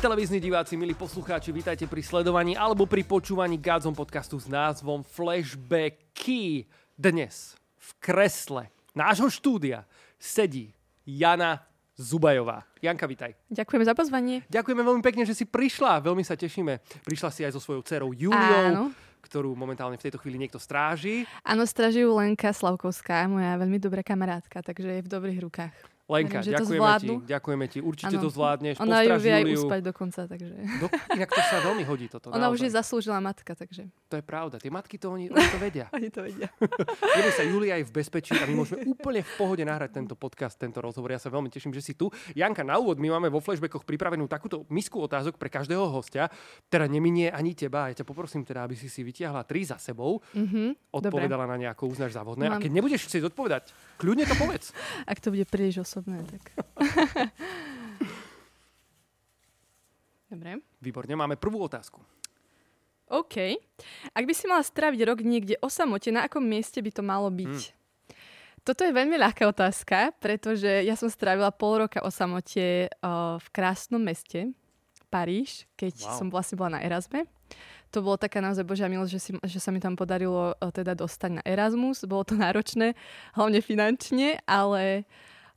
Televízni diváci, milí poslucháči, vítajte pri sledovaní alebo pri počúvaní Gádzom podcastu s názvom Flashbacky. Dnes v kresle nášho štúdia sedí Jana Zubajová. Janka, vítaj. Ďakujeme za pozvanie. Ďakujeme veľmi pekne, že si prišla. Veľmi sa tešíme. Prišla si aj so svojou dcerou Júliou, Áno. Ktorú momentálne v tejto chvíli niekto stráži. Áno, straží ju Lenka Slavkovská, moja veľmi dobrá kamarátka, takže je v dobrých rukách. Lenka, Verím, ďakujeme ti, ďakujeme ti. Určite Áno. to zvládneš. Ona ju vie aj uspať dokonca, takže... Do, inak to sa veľmi hodí toto. Ona naozaj. už je zaslúžila matka, takže To je pravda. Tie matky to oni, oni to vedia. oni to vedia. Jeme sa Julia je v bezpečí a my môžeme úplne v pohode nahrať tento podcast, tento rozhovor. Ja sa veľmi teším, že si tu. Janka, na úvod my máme vo flashbackoch pripravenú takúto misku otázok pre každého hostia. Teda neminie ani teba. Ja ťa poprosím teda, aby si si vytiahla tri za sebou, Mhm, dobre. odpovedala na nejakú, uznáš závodné. A Mám. keď nebudeš chcieť odpovedať, kľudne to povedz. Ak to bude príliš osobné, tak... Dobre. Výborne, máme prvú otázku. OK. Ak by si mala stráviť rok niekde o samote, na akom mieste by to malo byť? Hm. Toto je veľmi ľahká otázka, pretože ja som strávila pol roka o samote uh, v krásnom meste, Paríž, keď Wow. som vlastne bola na Erasme. To bolo taká naozaj božia milosť, že, si, že sa mi tam podarilo uh, teda dostať na Erasmus. Bolo to náročné, hlavne finančne, ale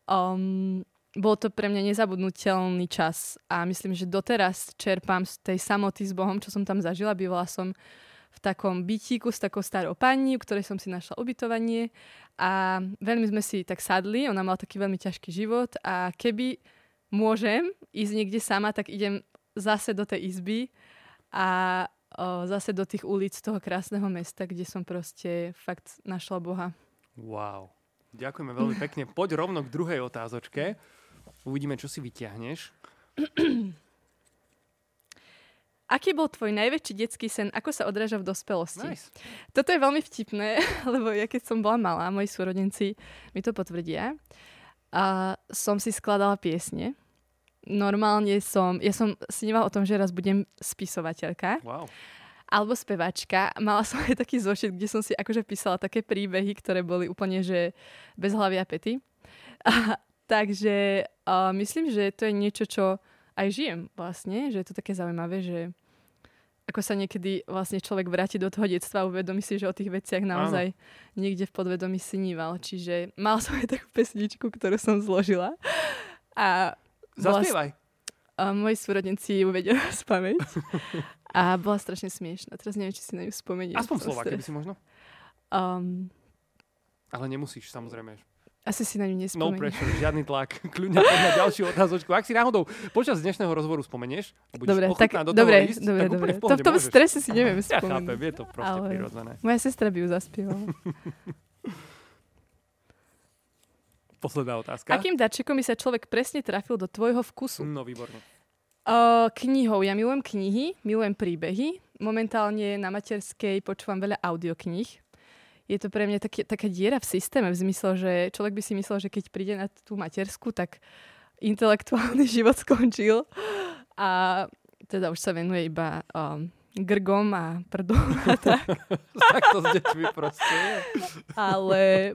um, bol to pre mňa nezabudnutelný čas a myslím, že doteraz čerpám z tej samoty s Bohom, čo som tam zažila. Bývala som v takom bytíku s takou starou pani, u ktorej som si našla ubytovanie a veľmi sme si tak sadli, ona mala taký veľmi ťažký život a keby môžem ísť niekde sama, tak idem zase do tej izby a o, zase do tých ulic toho krásneho mesta, kde som proste fakt našla Boha. Wow. Ďakujeme veľmi pekne. Poď rovno k druhej otázočke. Uvidíme, čo si vyťahneš. Aký bol tvoj najväčší detský sen? Ako sa odráža v dospelosti? Nice. Toto je veľmi vtipné, lebo ja keď som bola malá, moji súrodenci mi to potvrdia, a som si skladala piesne. Normálne som, ja som snívala o tom, že raz budem spisovateľka Wow. Alebo spevačka. Mala som aj taký zošit, kde som si akože písala také príbehy, ktoré boli úplne, že bez hlavy a pety. A, takže a myslím, že to je niečo, čo aj žijem vlastne, že je to také zaujímavé, že ako sa niekedy vlastne človek vráti do toho detstva a uvedomí si, že o tých veciach naozaj niekde v podvedomí sníval. Čiže mala som aj takú pesničku, ktorú som zložila. A Zaspievaj. a moji súrodenci ju vedia z pamäť. A bola strašne smiešná. Teraz neviem, či si na ňu spomeniem. Aspoň slova, keby si možno. Um, Ale nemusíš, samozrejme. asi si na ňu No nespomeniem. pressure, žiadny tlak. Kľudne na ďalšiu otázočku. Ak si náhodou počas dnešného rozhovoru spomenieš, budeš dobre, tak, do toho dobre, ísť, dobre, tak dobre. v To v tom môžeš. strese si neviem Ja spomenúť. chápem, je to proste Ale- prirodzené. Moja sestra by ju zaspievala. Posledná otázka. Akým darčekom by sa človek presne trafil do tvojho vkusu? No, výborne. Uh, knihou. Ja milujem knihy, milujem príbehy. Momentálne na materskej počúvam veľa audiokníh. Je to pre mňa také, taká diera v systéme, v zmysle, že človek by si myslel, že keď príde na tú matersku, tak intelektuálny život skončil. A teda už sa venuje iba um, grgom a prdom a tak. Takto s deťmi proste. Ale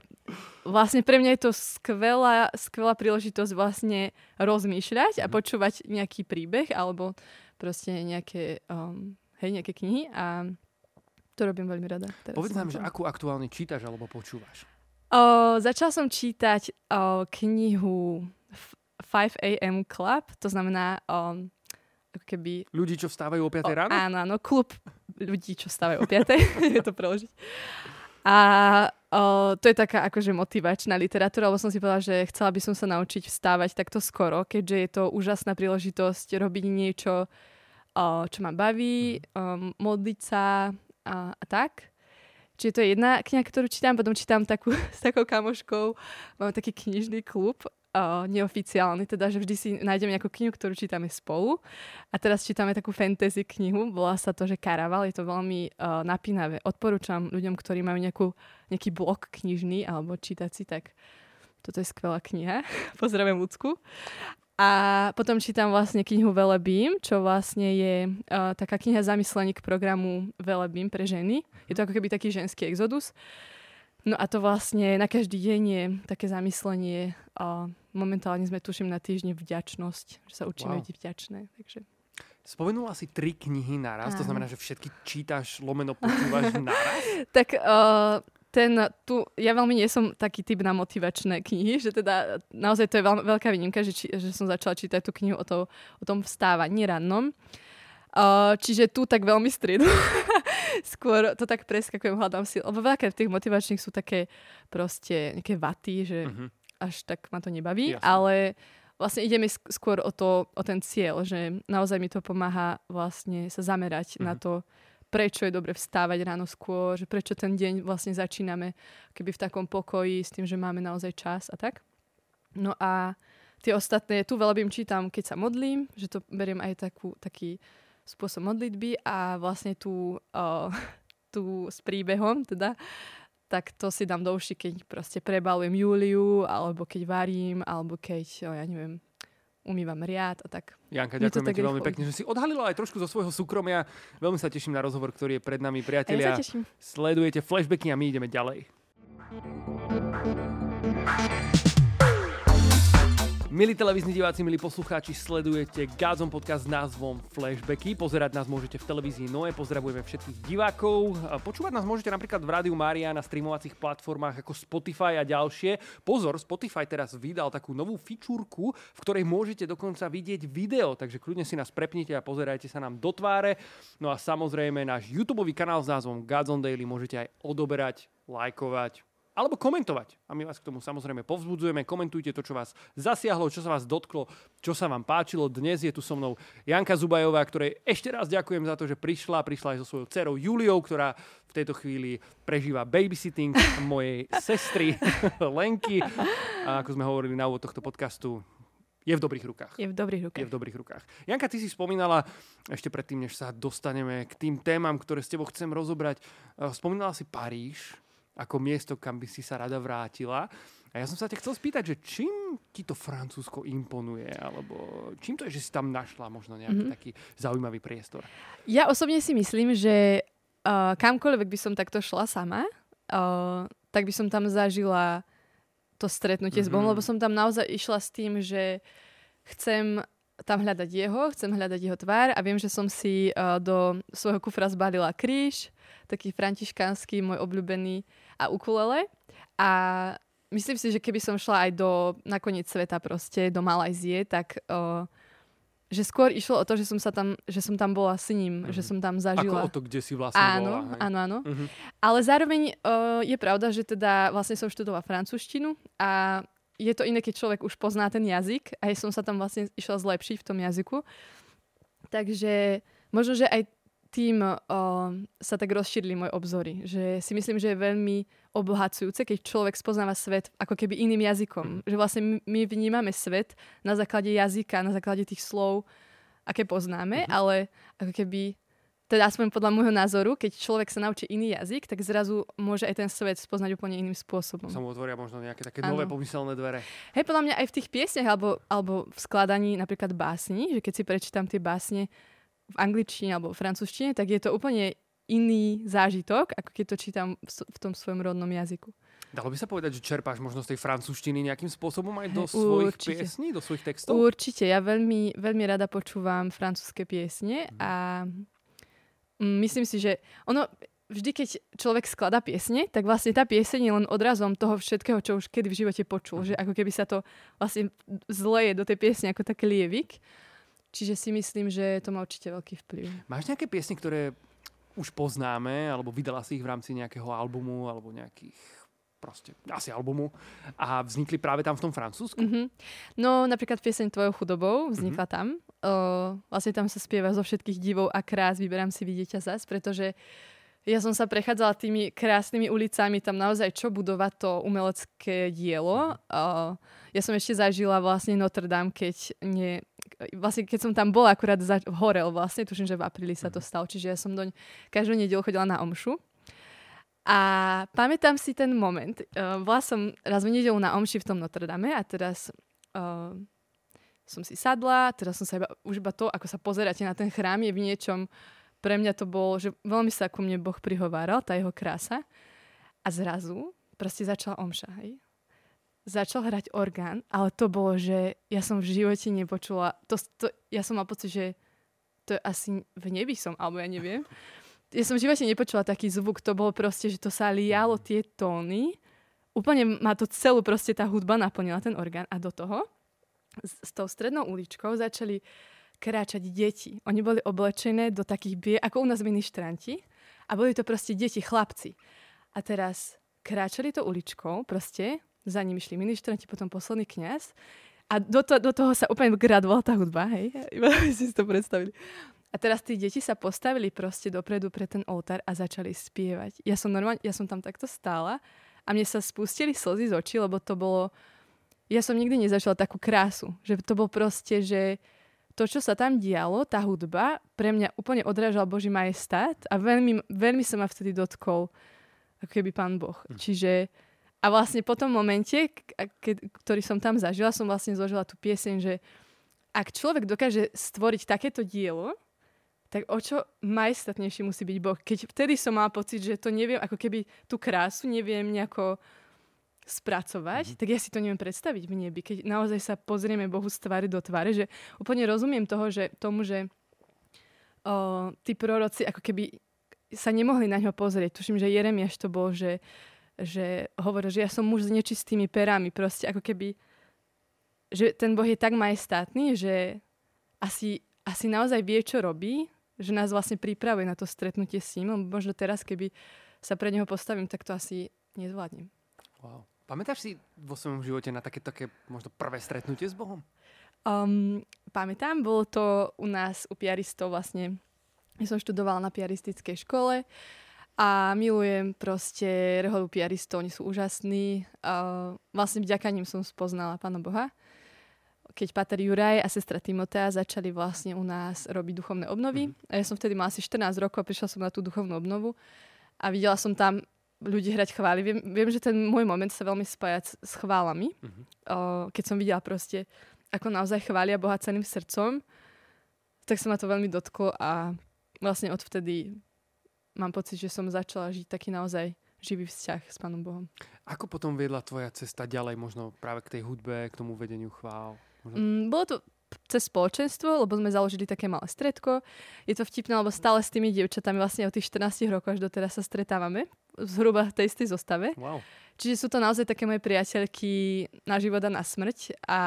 vlastne pre mňa je to skvelá, skvelá príležitosť vlastne rozmýšľať a Mhm. počúvať nejaký príbeh alebo proste nejaké, um, hej, nejaké knihy a to robím veľmi rada. Teraz Povedz nám, že to- akú aktuálne čítaš alebo počúvaš. O, začal som čítať o, knihu F- 5 AM Club, to znamená um, keby Ľudí, čo vstávajú o 5 O, ráno? Áno, áno, klub ľudí, čo stávajú o 5. je to preložiť. A o, to je taká akože motivačná literatúra, lebo som si povedala, že chcela by som sa naučiť vstávať takto skoro, keďže je to úžasná príležitosť robiť niečo, o, čo ma baví, o, modliť sa a, a tak. Čiže to je jedna kniha, ktorú čítam, potom čítam takú s takou kamoškou, máme taký knižný klub, uh, neoficiálny, teda, že vždy si nájdeme nejakú knihu, ktorú čítame spolu. A teraz čítame takú fantasy knihu, volá sa to, že Karaval, je to veľmi uh, napínavé. Odporúčam ľuďom, ktorí majú nejakú, nejaký blok knižný alebo čítací, tak toto je skvelá kniha. Pozdravujem Lucku. A potom čítam vlastne knihu Velebím, čo vlastne je uh, taká kniha zamyslení k programu Velebím pre ženy. Je to ako keby taký ženský exodus. No a to vlastne na každý deň je také zamyslenie a momentálne sme tuším na týždne vďačnosť, že sa učíme Wow. byť vďačné. Takže Spomenula si tri knihy naraz, to Áno. znamená, že všetky čítaš, lomeno počúvaš naraz? Tak uh, ten, tu, ja veľmi nie som taký typ na motivačné knihy, že teda naozaj to je veľ, veľká výnimka, že, či, že som začala čítať tú knihu o, to, o tom vstávaní rannom. Uh, čiže tu tak veľmi striedu. Skôr to tak preskakujem, hľadám si, lebo veľké v tých motivačných sú také proste nejaké vaty, že Mhm. Až tak ma to nebaví, Jasne. ale vlastne ide mi sk- skôr o, to, o ten cieľ, že naozaj mi to pomáha vlastne sa zamerať na Mhm. to, prečo je dobre vstávať ráno skôr, že prečo ten deň vlastne začíname keby v takom pokoji s tým, že máme naozaj čas a tak. No a tie ostatné, tu veľa čítam, keď sa modlím, že to beriem aj takú, taký spôsob modlitby a vlastne tu, uh, tu s príbehom teda, tak to si dám do uši, keď proste prebalujem Júliu, alebo keď varím, alebo keď, o, ja neviem, umývam riad a tak. Janka, ďakujeme ti veľmi pekne, že si odhalila aj trošku zo svojho súkromia. Veľmi sa teším na rozhovor, ktorý je pred nami, ja priatelia. teším. Sledujete flashbacky a my ideme ďalej. Milí televízni diváci, milí poslucháči, sledujete Gádzom podcast s názvom Flashbacky. Pozerať nás môžete v televízii Noe, pozdravujeme všetkých divákov. Počúvať nás môžete napríklad v Rádiu Mária na streamovacích platformách ako Spotify a ďalšie. Pozor, Spotify teraz vydal takú novú fičúrku, v ktorej môžete dokonca vidieť video, takže kľudne si nás prepnite a pozerajte sa nám do tváre. No a samozrejme náš YouTube kanál s názvom Godzone Daily môžete aj odoberať, lajkovať, alebo komentovať. A my vás k tomu samozrejme povzbudzujeme. Komentujte to, čo vás zasiahlo, čo sa vás dotklo, čo sa vám páčilo. Dnes je tu so mnou Janka Zubajová, ktorej ešte raz ďakujem za to, že prišla. Prišla aj so svojou dcerou Juliou, ktorá v tejto chvíli prežíva babysitting mojej sestry Lenky. A ako sme hovorili na úvod tohto podcastu, je v dobrých rukách Je v dobrých je rukách. v dobrých rukách. Janka, ty si spomínala, ešte predtým, než sa dostaneme k tým témam, ktoré s tebou chcem rozobrať, eh, spomínala si Paríž ako miesto, kam by si sa rada vrátila. A ja som sa ťa chcel spýtať, že čím ti to Francúzsko imponuje, alebo čím to je, že si tam našla možno nejaký Mhm. mm-hmm. taký zaujímavý priestor? Ja osobne si myslím, že uh, kamkoľvek by som takto šla sama, uh, tak by som tam zažila to stretnutie mm-hmm. s Bohom, Mhm. lebo som tam naozaj išla s tým, že chcem tam hľadať jeho, chcem hľadať jeho tvár a viem, že som si uh, do svojho kufra zbalila kríž, taký františkánsky, môj obľúbený a ukulele. A myslím si, že keby som šla aj do nakoniec sveta proste, do Malajzie, tak uh, že skôr išlo o to, že som, sa tam, že som tam bola s ním, Mhm. že som tam Ako zažila. o to, kde si vlastne áno, bola. hej? áno, áno. Mhm. Ale zároveň uh, je pravda, že teda vlastne som študovala francúzštinu a je to iné, keď človek už pozná ten jazyk a ja som sa tam vlastne išla zlepšiť v tom jazyku. Takže možno, že aj tým uh, sa tak rozšírili moje obzory. Že si myslím, že je veľmi obohacujúce, keď človek spoznáva svet ako keby iným jazykom. Že vlastne my- vnímame svet na základe jazyka, na základe tých slov, aké poznáme, ale ako keby teda aspoň podľa môjho názoru, keď človek sa naučí iný jazyk, tak zrazu môže aj ten svet spoznať úplne iným spôsobom. Sa mu otvoria možno nejaké také Áno. nové pomyselné dvere. Hej, podľa mňa aj v tých piesniach alebo, alebo v skladaní napríklad básni, že keď si prečítam tie básne v angličtine alebo v francúzštine, tak je to úplne iný zážitok, ako keď to čítam v, tom svojom rodnom jazyku. Dalo by sa povedať, že čerpáš možno z tej francúzštiny nejakým spôsobom aj do svojich určite. piesní, do svojich textov? Určite, ja veľmi, veľmi rada počúvam francúzske piesne a mm, myslím si, že ono, vždy keď človek skladá piesne, tak vlastne tá pieseň je len odrazom toho všetkého, čo už kedy v živote počul. Že ako keby sa to vlastne zleje do tej piesne ako taký lievik. Čiže si myslím, že to má určite veľký vplyv. Máš nejaké piesne, ktoré už poznáme, alebo vydala si ich v rámci nejakého albumu, alebo nejakých proste, asi albumu a vznikli práve tam v tom Francúzsku? Mhm. No napríklad pieseň Tvojou chudobou vznikla tam. O, vlastne tam sa spieva zo všetkých divov a krás Vyberám si vidieť zas, pretože ja som sa prechádzala tými krásnymi ulicami, tam naozaj čo budovať to umelecké dielo. O, ja som ešte zažila vlastne Notre Dame, keď nie, vlastne keď som tam bola, akurát za, horel vlastne, tuším, že v apríli sa to stalo, čiže ja som doň každú nedelu chodila na omšu. A pamätám si ten moment. Uh, bola som raz v nedelu na omši v tom Notre Dame a teraz uh, som si sadla, teraz som sa iba, už iba to, ako sa pozeráte na ten chrám, je v niečom, pre mňa to bolo, že veľmi sa ku mne Boh prihováral, tá jeho krása. A zrazu proste začala omša, hej. Začal hrať orgán, ale to bolo, že ja som v živote nepočula, to, to, ja som mal pocit, že to je asi v nebi som, alebo ja neviem. Ja som v živote nepočula taký zvuk, to bolo proste, že to sa lialo tie tóny. Úplne ma to celú proste tá hudba naplnila, ten orgán. A do toho s, s tou strednou uličkou začali kráčať deti. Oni boli oblečené do takých bie, ako u nás ministranti. A boli to proste deti, chlapci. A teraz kráčali to uličkou, proste, za nimi išli ministranti, potom posledný kňaz. A do, to, do toho sa úplne gradovala tá hudba, hej. Iba si to predstavili. A teraz tí deti sa postavili proste dopredu pre ten oltár a začali spievať. Ja som normálne, ja som tam takto stála a mne sa spustili slzy z očí, lebo to bolo... Ja som nikdy nezačala takú krásu. Že to bol proste, že to, čo sa tam dialo, tá hudba, pre mňa úplne odrážal Boží majestát a veľmi, veľmi sa ma vtedy dotkol ako keby pán Boh. Hm. Čiže a vlastne po tom momente, ke, ktorý som tam zažila, som vlastne zložila tú pieseň, že ak človek dokáže stvoriť takéto dielo, tak o čo majestatnejší musí byť Boh. Keď vtedy som mala pocit, že to neviem, ako keby tú krásu neviem nejako spracovať, mm-hmm. tak ja si to neviem predstaviť v nebi. Keď naozaj sa pozrieme Bohu z tvary do tváre, že úplne rozumiem toho, že tomu, že o, tí proroci ako keby sa nemohli na ňo pozrieť. Tuším, že Jeremiáš to bol, že, že hovoril, že ja som muž s nečistými perami. Proste ako keby, že ten Boh je tak majestátny, že asi, asi naozaj vie, čo robí že nás vlastne pripravuje na to stretnutie s ním. Možno teraz, keby sa pre neho postavím, tak to asi nezvládnem. Wow. Pamätáš si vo svojom živote na také, také možno prvé stretnutie s Bohom? Um, pamätám, bolo to u nás, u piaristov vlastne. Ja som študovala na piaristickej škole a milujem proste reholu piaristov, oni sú úžasní. Uh, vlastne vďaka ním som spoznala Pána Boha keď Pater Juraj a sestra Timotea začali vlastne u nás robiť duchovné obnovy. Mm-hmm. A ja som vtedy mala asi 14 rokov a prišla som na tú duchovnú obnovu a videla som tam ľudí hrať chvály. Viem, viem že ten môj moment sa veľmi spája s chválami. Mm-hmm. O, keď som videla proste, ako naozaj chvália Boha celým srdcom, tak sa ma to veľmi dotklo a vlastne odvtedy mám pocit, že som začala žiť taký naozaj živý vzťah s Pánom Bohom. Ako potom viedla tvoja cesta ďalej, možno práve k tej hudbe, k tomu vedeniu chvál? Mm, bolo to cez spoločenstvo, lebo sme založili také malé stredko. Je to vtipné, lebo stále s tými dievčatami vlastne od tých 14 rokov až doteraz sa stretávame. Zhruba v tej istej zostave. Wow. Čiže sú to naozaj také moje priateľky na život a na smrť. A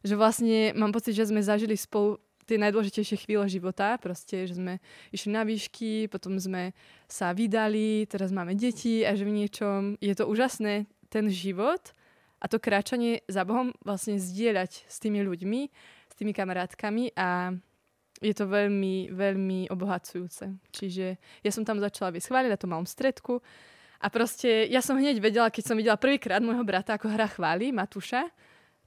že vlastne mám pocit, že sme zažili spolu tie najdôležitejšie chvíle života. Proste, že sme išli na výšky, potom sme sa vydali, teraz máme deti a že v niečom je to úžasné, ten život a to kráčanie za Bohom vlastne zdieľať s tými ľuďmi, s tými kamarátkami a je to veľmi, veľmi obohacujúce. Čiže ja som tam začala vyschváliť na tom malom stredku a proste ja som hneď vedela, keď som videla prvýkrát môjho brata, ako hra chváli, Matúša,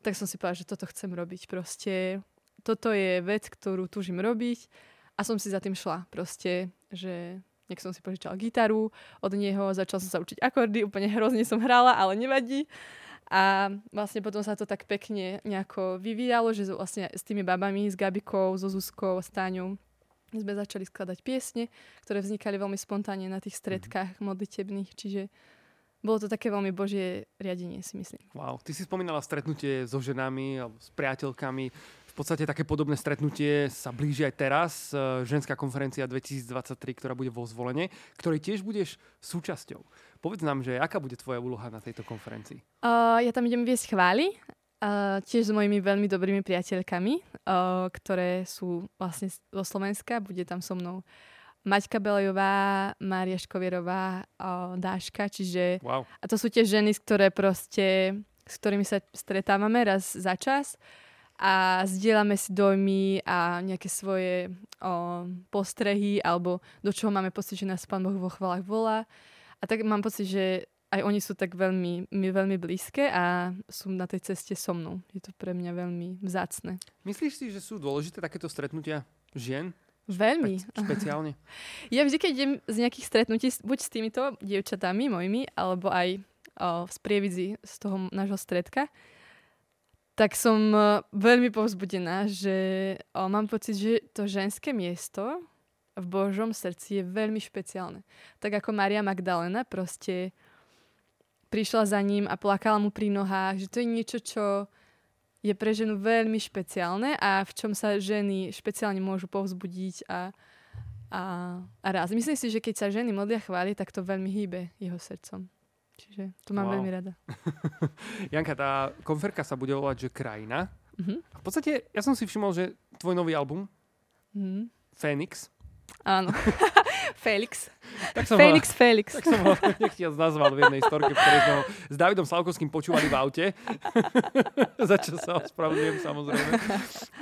tak som si povedala, že toto chcem robiť. Proste toto je vec, ktorú túžim robiť a som si za tým šla. Proste, že nech som si požičala gitaru od neho, začala som sa učiť akordy, úplne hrozne som hrala, ale nevadí. A vlastne potom sa to tak pekne nejako vyvíjalo, že vlastne s tými babami, s Gabikou, so Zuzkou, s Táňou sme začali skladať piesne, ktoré vznikali veľmi spontánne na tých stredkách mm-hmm. modlitebných, čiže bolo to také veľmi božie riadenie, si myslím. Wow, ty si spomínala stretnutie so ženami s priateľkami. V podstate také podobné stretnutie sa blíži aj teraz. E, ženská konferencia 2023, ktorá bude vo zvolenie, ktorej tiež budeš súčasťou. Povedz nám, že aká bude tvoja úloha na tejto konferencii? Uh, ja tam idem viesť chvály, uh, tiež s mojimi veľmi dobrými priateľkami, uh, ktoré sú vlastne zo Slovenska. Bude tam so mnou Maťka Belejová, Mária Škovierová, uh, Dáška, čiže... Wow. A to sú tie ženy, ktoré proste, s ktorými sa stretávame raz za čas a zdieľame si dojmy a nejaké svoje o, postrehy alebo do čoho máme pocit, že nás Pán Boh vo chvalách volá. A tak mám pocit, že aj oni sú tak veľmi, mi veľmi blízke a sú na tej ceste so mnou. Je to pre mňa veľmi vzácne. Myslíš si, že sú dôležité takéto stretnutia žien? Veľmi. Špe- špeciálne? Ja vždy, keď idem z nejakých stretnutí, buď s týmito dievčatami mojimi, alebo aj o, z prievidzi z toho nášho stredka, tak som veľmi povzbudená, že o, mám pocit, že to ženské miesto v Božom srdci je veľmi špeciálne. Tak ako Maria Magdalena proste prišla za ním a plakala mu pri nohách, že to je niečo, čo je pre ženu veľmi špeciálne a v čom sa ženy špeciálne môžu povzbudiť a, a, a raz. Myslím si, že keď sa ženy modlia chváli, tak to veľmi hýbe jeho srdcom. Čiže to mám wow. veľmi rada. Janka, tá konferka sa bude volať, že Krajina. A v podstate, ja som si všimol, že tvoj nový album, uh-huh. Phoenix, Áno. Felix. Tak som Felix, ho, Felix. Tak som ho nechtiac nazval v jednej storke, v ktorej sme ho s Davidom Slavkovským počúvali v aute. Za čo sa ospravedlňujem, samozrejme.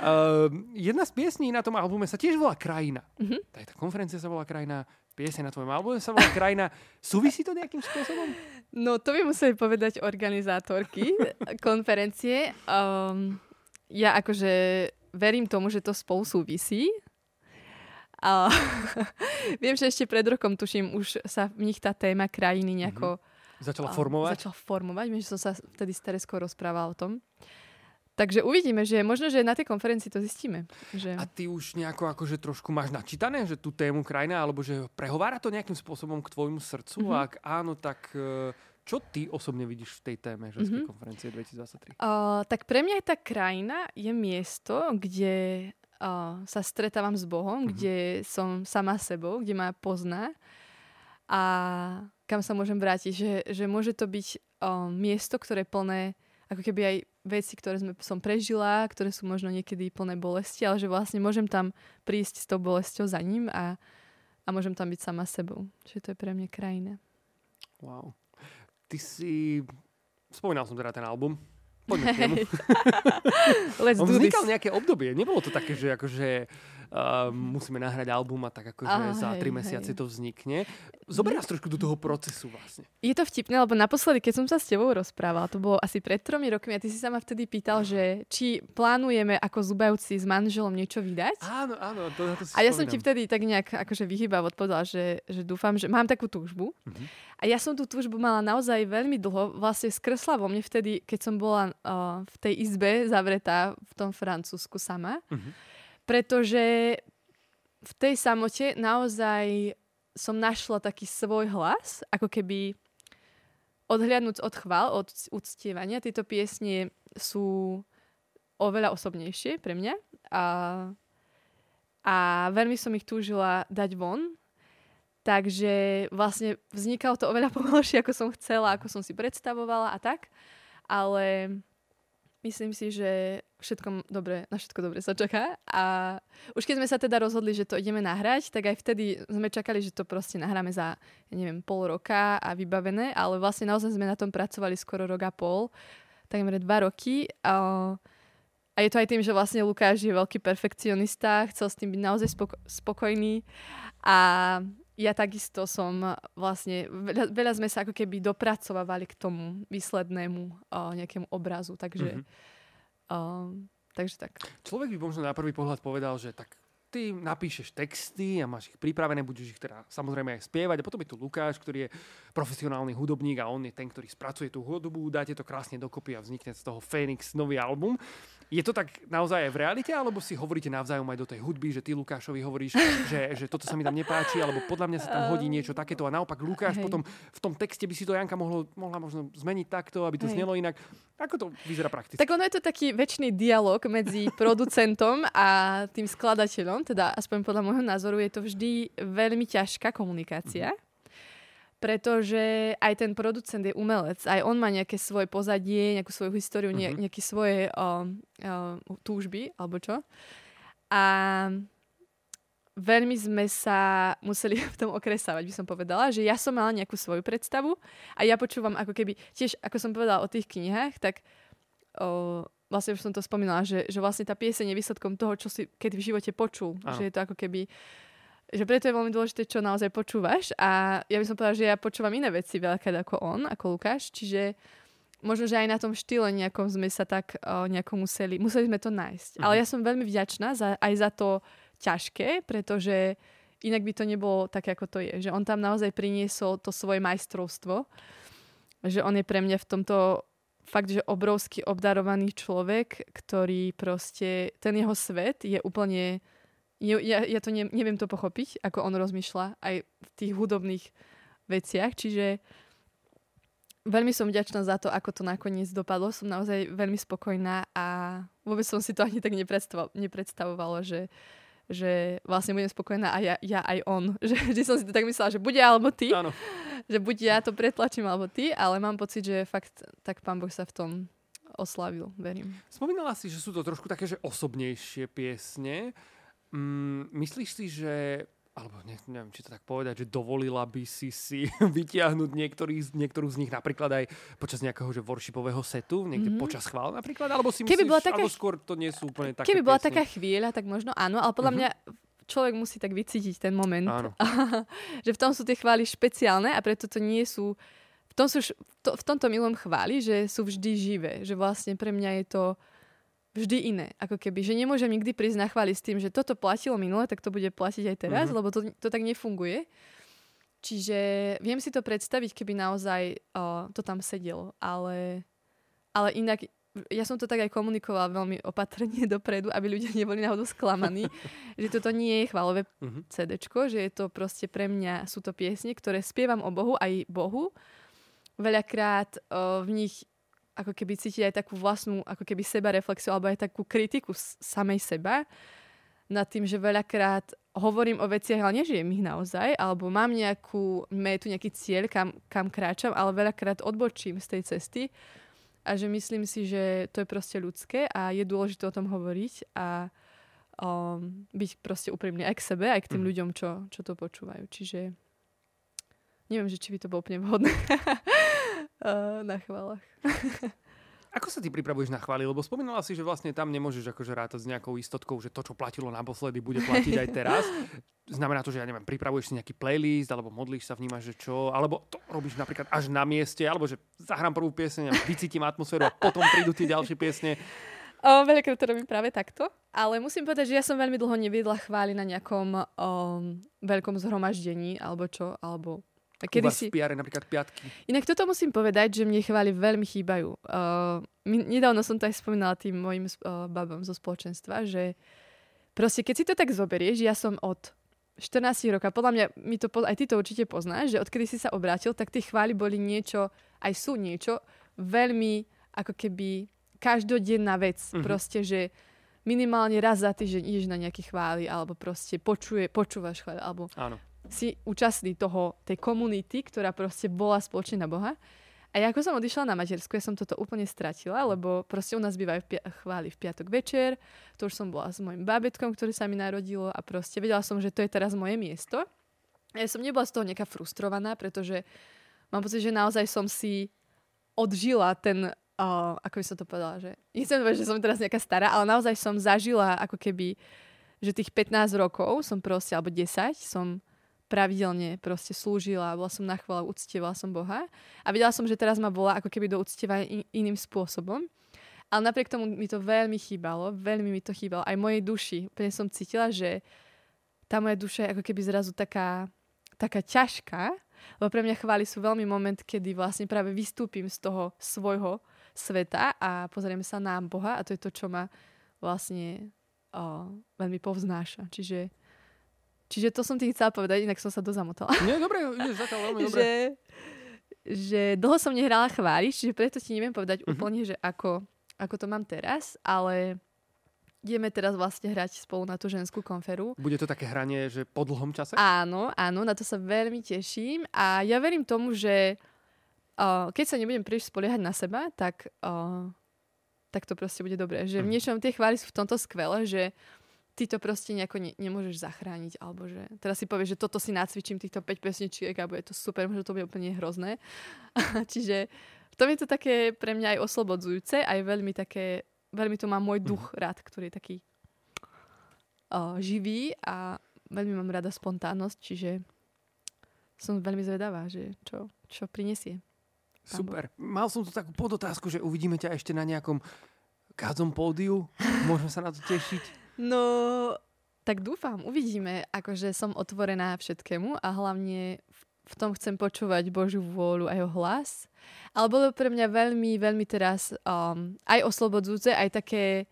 Uh, jedna z piesní na tom albume sa tiež volá Krajina. Tá, tá konferencia sa volá Krajina, pieseň na tvojom albume sa volá Krajina. Súvisí to nejakým spôsobom? No, to by museli povedať organizátorky konferencie. Um, ja akože verím tomu, že to spolu súvisí. A viem, že ešte pred rokom, tuším, už sa v nich tá téma krajiny nejako... Mm-hmm. Začala formovať? Začala formovať. Viem, že som sa vtedy s Tereskou rozprával o tom. Takže uvidíme, že možno, že na tej konferencii to zistíme. Že... A ty už nejako akože trošku máš načítané, že tú tému krajina, alebo že prehovára to nejakým spôsobom k tvojmu srdcu? Mm-hmm. Ak áno, tak e, čo ty osobne vidíš v tej téme ženskej mm-hmm. konferencie 2023? Uh, tak pre mňa tá krajina je miesto, kde uh, sa stretávam s Bohom, mm-hmm. kde som sama sebou, kde ma pozná a kam sa môžem vrátiť. Že, že môže to byť uh, miesto, ktoré je plné ako keby aj veci, ktoré sme, som prežila, ktoré sú možno niekedy plné bolesti, ale že vlastne môžem tam prísť s tou bolesťou za ním a, a môžem tam byť sama sebou. Čiže to je pre mňa krajina. Wow. Ty si... Spomínal som teda ten album, Poďme k nemu. Let's On do vznikal this. nejaké obdobie. Nebolo to také, že akože uh, musíme nahrať album a tak akože Á, za hej, tri mesiace hej. to vznikne. Zober nás trošku do toho procesu vlastne. Je to vtipné, lebo naposledy, keď som sa s tebou rozprávala, to bolo asi pred tromi rokmi a ty si sa ma vtedy pýtal, že či plánujeme ako zubajúci s manželom niečo vydať. Áno, áno, to, na to si A ja som ti spomínam. vtedy tak nejak akože vyhýbavo odpovedala, že, že dúfam, že mám takú túžbu. Mhm. A ja som tú túžbu mala naozaj veľmi dlho. Vlastne skresla vo mne vtedy, keď som bola uh, v tej izbe zavretá v tom Francúzsku sama. Mhm. Pretože v tej samote naozaj som našla taký svoj hlas, ako keby odhliadnúť od chvál, od uctievania. Tieto piesne sú oveľa osobnejšie pre mňa a, a veľmi som ich túžila dať von. Takže vlastne vznikalo to oveľa pomalšie, ako som chcela, ako som si predstavovala a tak. Ale myslím si, že všetko dobre, na všetko dobre sa čaká. A už keď sme sa teda rozhodli, že to ideme nahrať, tak aj vtedy sme čakali, že to proste nahráme za, ja neviem, pol roka a vybavené, ale vlastne naozaj sme na tom pracovali skoro rok a pol, takmer dva roky. A, a je to aj tým, že vlastne Lukáš je veľký perfekcionista, chcel s tým byť naozaj spoko- spokojný a ja takisto som vlastne, veľa, veľa sme sa ako keby dopracovávali k tomu výslednému uh, nejakému obrazu, takže, Mhm. Uh, takže tak. Človek by možno na prvý pohľad povedal, že tak ty napíšeš texty a máš ich pripravené, budeš ich teda samozrejme aj spievať. A potom je tu Lukáš, ktorý je profesionálny hudobník a on je ten, ktorý spracuje tú hudbu, dáte to krásne dokopy a vznikne z toho Phoenix nový album. Je to tak naozaj aj v realite, alebo si hovoríte navzájom aj do tej hudby, že ty Lukášovi hovoríš, že, že toto sa mi tam nepáči, alebo podľa mňa sa tam hodí niečo takéto a naopak Lukáš Hej. potom v tom texte by si to Janka mohlo, mohla možno zmeniť takto, aby to Hej. znelo inak. Ako to vyzerá prakticky? Tak ono je to taký väčší dialog medzi producentom a tým skladateľom, teda aspoň podľa môjho názoru je to vždy veľmi ťažká komunikácia. Pretože aj ten producent je umelec, aj on má nejaké svoje pozadie, nejakú svoju históriu, Mhm. nejaké svoje o, o, túžby, alebo čo. A veľmi sme sa museli v tom okresávať, by som povedala, že ja som mala nejakú svoju predstavu a ja počúvam ako keby, tiež ako som povedala o tých knihách, tak o, vlastne už som to spomínala, že, že vlastne tá pieseň je výsledkom toho, čo si keď v živote počul. Áno. Že je to ako keby že preto je veľmi dôležité, čo naozaj počúvaš a ja by som povedala, že ja počúvam iné veci veľakrát ako on, ako Lukáš, čiže možno, že aj na tom štýle nejakom sme sa tak o, nejako museli, museli sme to nájsť. Ale ja som veľmi vďačná za, aj za to ťažké, pretože inak by to nebolo také, ako to je. Že on tam naozaj priniesol to svoje majstrovstvo, že on je pre mňa v tomto fakt, že obrovský obdarovaný človek, ktorý proste, ten jeho svet je úplne, ja, ja to ne, neviem to pochopiť, ako on rozmýšľa aj v tých hudobných veciach, čiže veľmi som vďačná za to, ako to nakoniec dopadlo. Som naozaj veľmi spokojná a vôbec som si to ani tak nepredstavovala, nepredstavovala že, že vlastne budem spokojná a ja, ja aj on. Že vždy som si to tak myslela, že bude alebo ty. Áno. Že buď ja to pretlačím alebo ty, ale mám pocit, že fakt tak pán Boh sa v tom oslavil, verím. Spomínala si, že sú to trošku také, že osobnejšie piesne. Mm, myslíš si, že alebo ne, neviem, či to tak povedať, že dovolila by si si vytiahnuť niektorý, niektorú z nich napríklad aj počas nejakého že worshipového setu, niekde mm-hmm. počas chvál napríklad, alebo si myslíš, bola taká, alebo skôr to nie sú úplne také Keby bola piesne. taká chvíľa, tak možno áno, ale podľa mm-hmm. mňa človek musí tak vycítiť ten moment, áno. že v tom sú tie chvály špeciálne a preto to nie sú v, tom sú, to, v tomto milom chváli, že sú vždy živé, že vlastne pre mňa je to vždy iné. Ako keby, že nemôžem nikdy prísť na chváli s tým, že toto platilo minule, tak to bude platiť aj teraz, mm-hmm. lebo to, to tak nefunguje. Čiže viem si to predstaviť, keby naozaj o, to tam sedelo, ale, ale inak ja som to tak aj komunikovala veľmi opatrne dopredu, aby ľudia neboli náhodou sklamaní, že toto nie je chválové mm-hmm. CDčko, že je to proste pre mňa, sú to piesne, ktoré spievam o Bohu, aj Bohu. Veľakrát o, v nich ako keby cítiť aj takú vlastnú ako keby seba reflexiu alebo aj takú kritiku samej seba nad tým, že veľakrát hovorím o veciach, ale nežijem ich naozaj, alebo mám nejakú metu, nejaký cieľ, kam, kam kráčam, ale veľakrát odbočím z tej cesty a že myslím si, že to je proste ľudské a je dôležité o tom hovoriť a um, byť proste úprimný aj k sebe, aj k tým mm. ľuďom, čo, čo to počúvajú. Čiže neviem, že či by to bolo úplne vhodné uh, na chválach. Ako sa ty pripravuješ na chvály? Lebo spomínala si, že vlastne tam nemôžeš akože rátať s nejakou istotkou, že to, čo platilo naposledy, bude platiť aj teraz. Znamená to, že ja neviem, pripravuješ si nejaký playlist, alebo modlíš sa, vnímaš, že čo, alebo to robíš napríklad až na mieste, alebo že zahrám prvú pieseň a vycítim atmosféru a potom prídu tie ďalšie piesne. O, veľakrát to robím práve takto, ale musím povedať, že ja som veľmi dlho neviedla chvály na nejakom o, veľkom zhromaždení, alebo čo, alebo a kedy si... v PR napríklad piatky. Inak toto musím povedať, že mne chváli veľmi chýbajú. Uh, nedávno som to aj spomínala tým mojim uh, babom zo spoločenstva, že proste keď si to tak zoberieš, ja som od 14 roka, podľa mňa, my to, aj ty to určite poznáš, že odkedy si sa obrátil, tak tie chvály boli niečo, aj sú niečo, veľmi ako keby každodenná vec. Uh-huh. Proste, že minimálne raz za týždeň ideš na nejaké chvály, alebo proste počuje, počúvaš chvály, alebo Áno si účastný toho, tej komunity, ktorá proste bola spoločne na Boha. A ja ako som odišla na matersku, ja som toto úplne stratila, lebo proste u nás bývajú pia- chváli v piatok večer, to už som bola s mojim bábetkom, ktoré sa mi narodilo a proste vedela som, že to je teraz moje miesto. Ja som nebola z toho nejaká frustrovaná, pretože mám pocit, že naozaj som si odžila ten, uh, ako by som to povedala, že nechcem povedať, že som teraz nejaká stará, ale naozaj som zažila ako keby, že tých 15 rokov som proste, alebo 10 som pravidelne proste slúžila, bola som na chvále, uctievala som Boha a videla som, že teraz ma volá ako keby do uctievania in, iným spôsobom. Ale napriek tomu mi to veľmi chýbalo, veľmi mi to chýbalo. Aj mojej duši. Úplne som cítila, že tá moja duša je ako keby zrazu taká, taká ťažká, lebo pre mňa chvály sú veľmi moment, kedy vlastne práve vystúpim z toho svojho sveta a pozrieme sa na Boha a to je to, čo ma vlastne o, veľmi povznáša. Čiže Čiže to som ti chcela povedať, inak som sa dozamotala. Nie, dobre, ideš zatiaľ veľmi dobre. že, že dlho som nehrala chvári, čiže preto ti neviem povedať uh-huh. úplne, že ako, ako to mám teraz, ale ideme teraz vlastne hrať spolu na tú ženskú konferu. Bude to také hranie, že po dlhom čase? Áno, áno, na to sa veľmi teším a ja verím tomu, že uh, keď sa nebudem príliš spoliehať na seba, tak, uh, tak to proste bude dobré. Že v mhm. niečom tie chvály sú v tomto skvelé, že ty to proste nejako ne, nemôžeš zachrániť, alebo že teraz si povieš, že toto si nacvičím, týchto 5 pesničiek a bude to super, možno to bude úplne hrozné. Čiže v tom je to také pre mňa aj oslobodzujúce, aj veľmi také, veľmi to má môj mhm. duch rád, ktorý je taký uh, živý a veľmi mám rada spontánnosť, čiže som veľmi zvedavá, že čo, čo prinesie. Super. Mal som tu takú podotázku, že uvidíme ťa ešte na nejakom kádzom pódiu. Môžeme sa na to tešiť. No, tak dúfam, uvidíme. Akože som otvorená všetkému a hlavne v tom chcem počúvať Božiu vôľu a jeho hlas. Ale bolo pre mňa veľmi, veľmi teraz um, aj oslobodzujúce, aj také...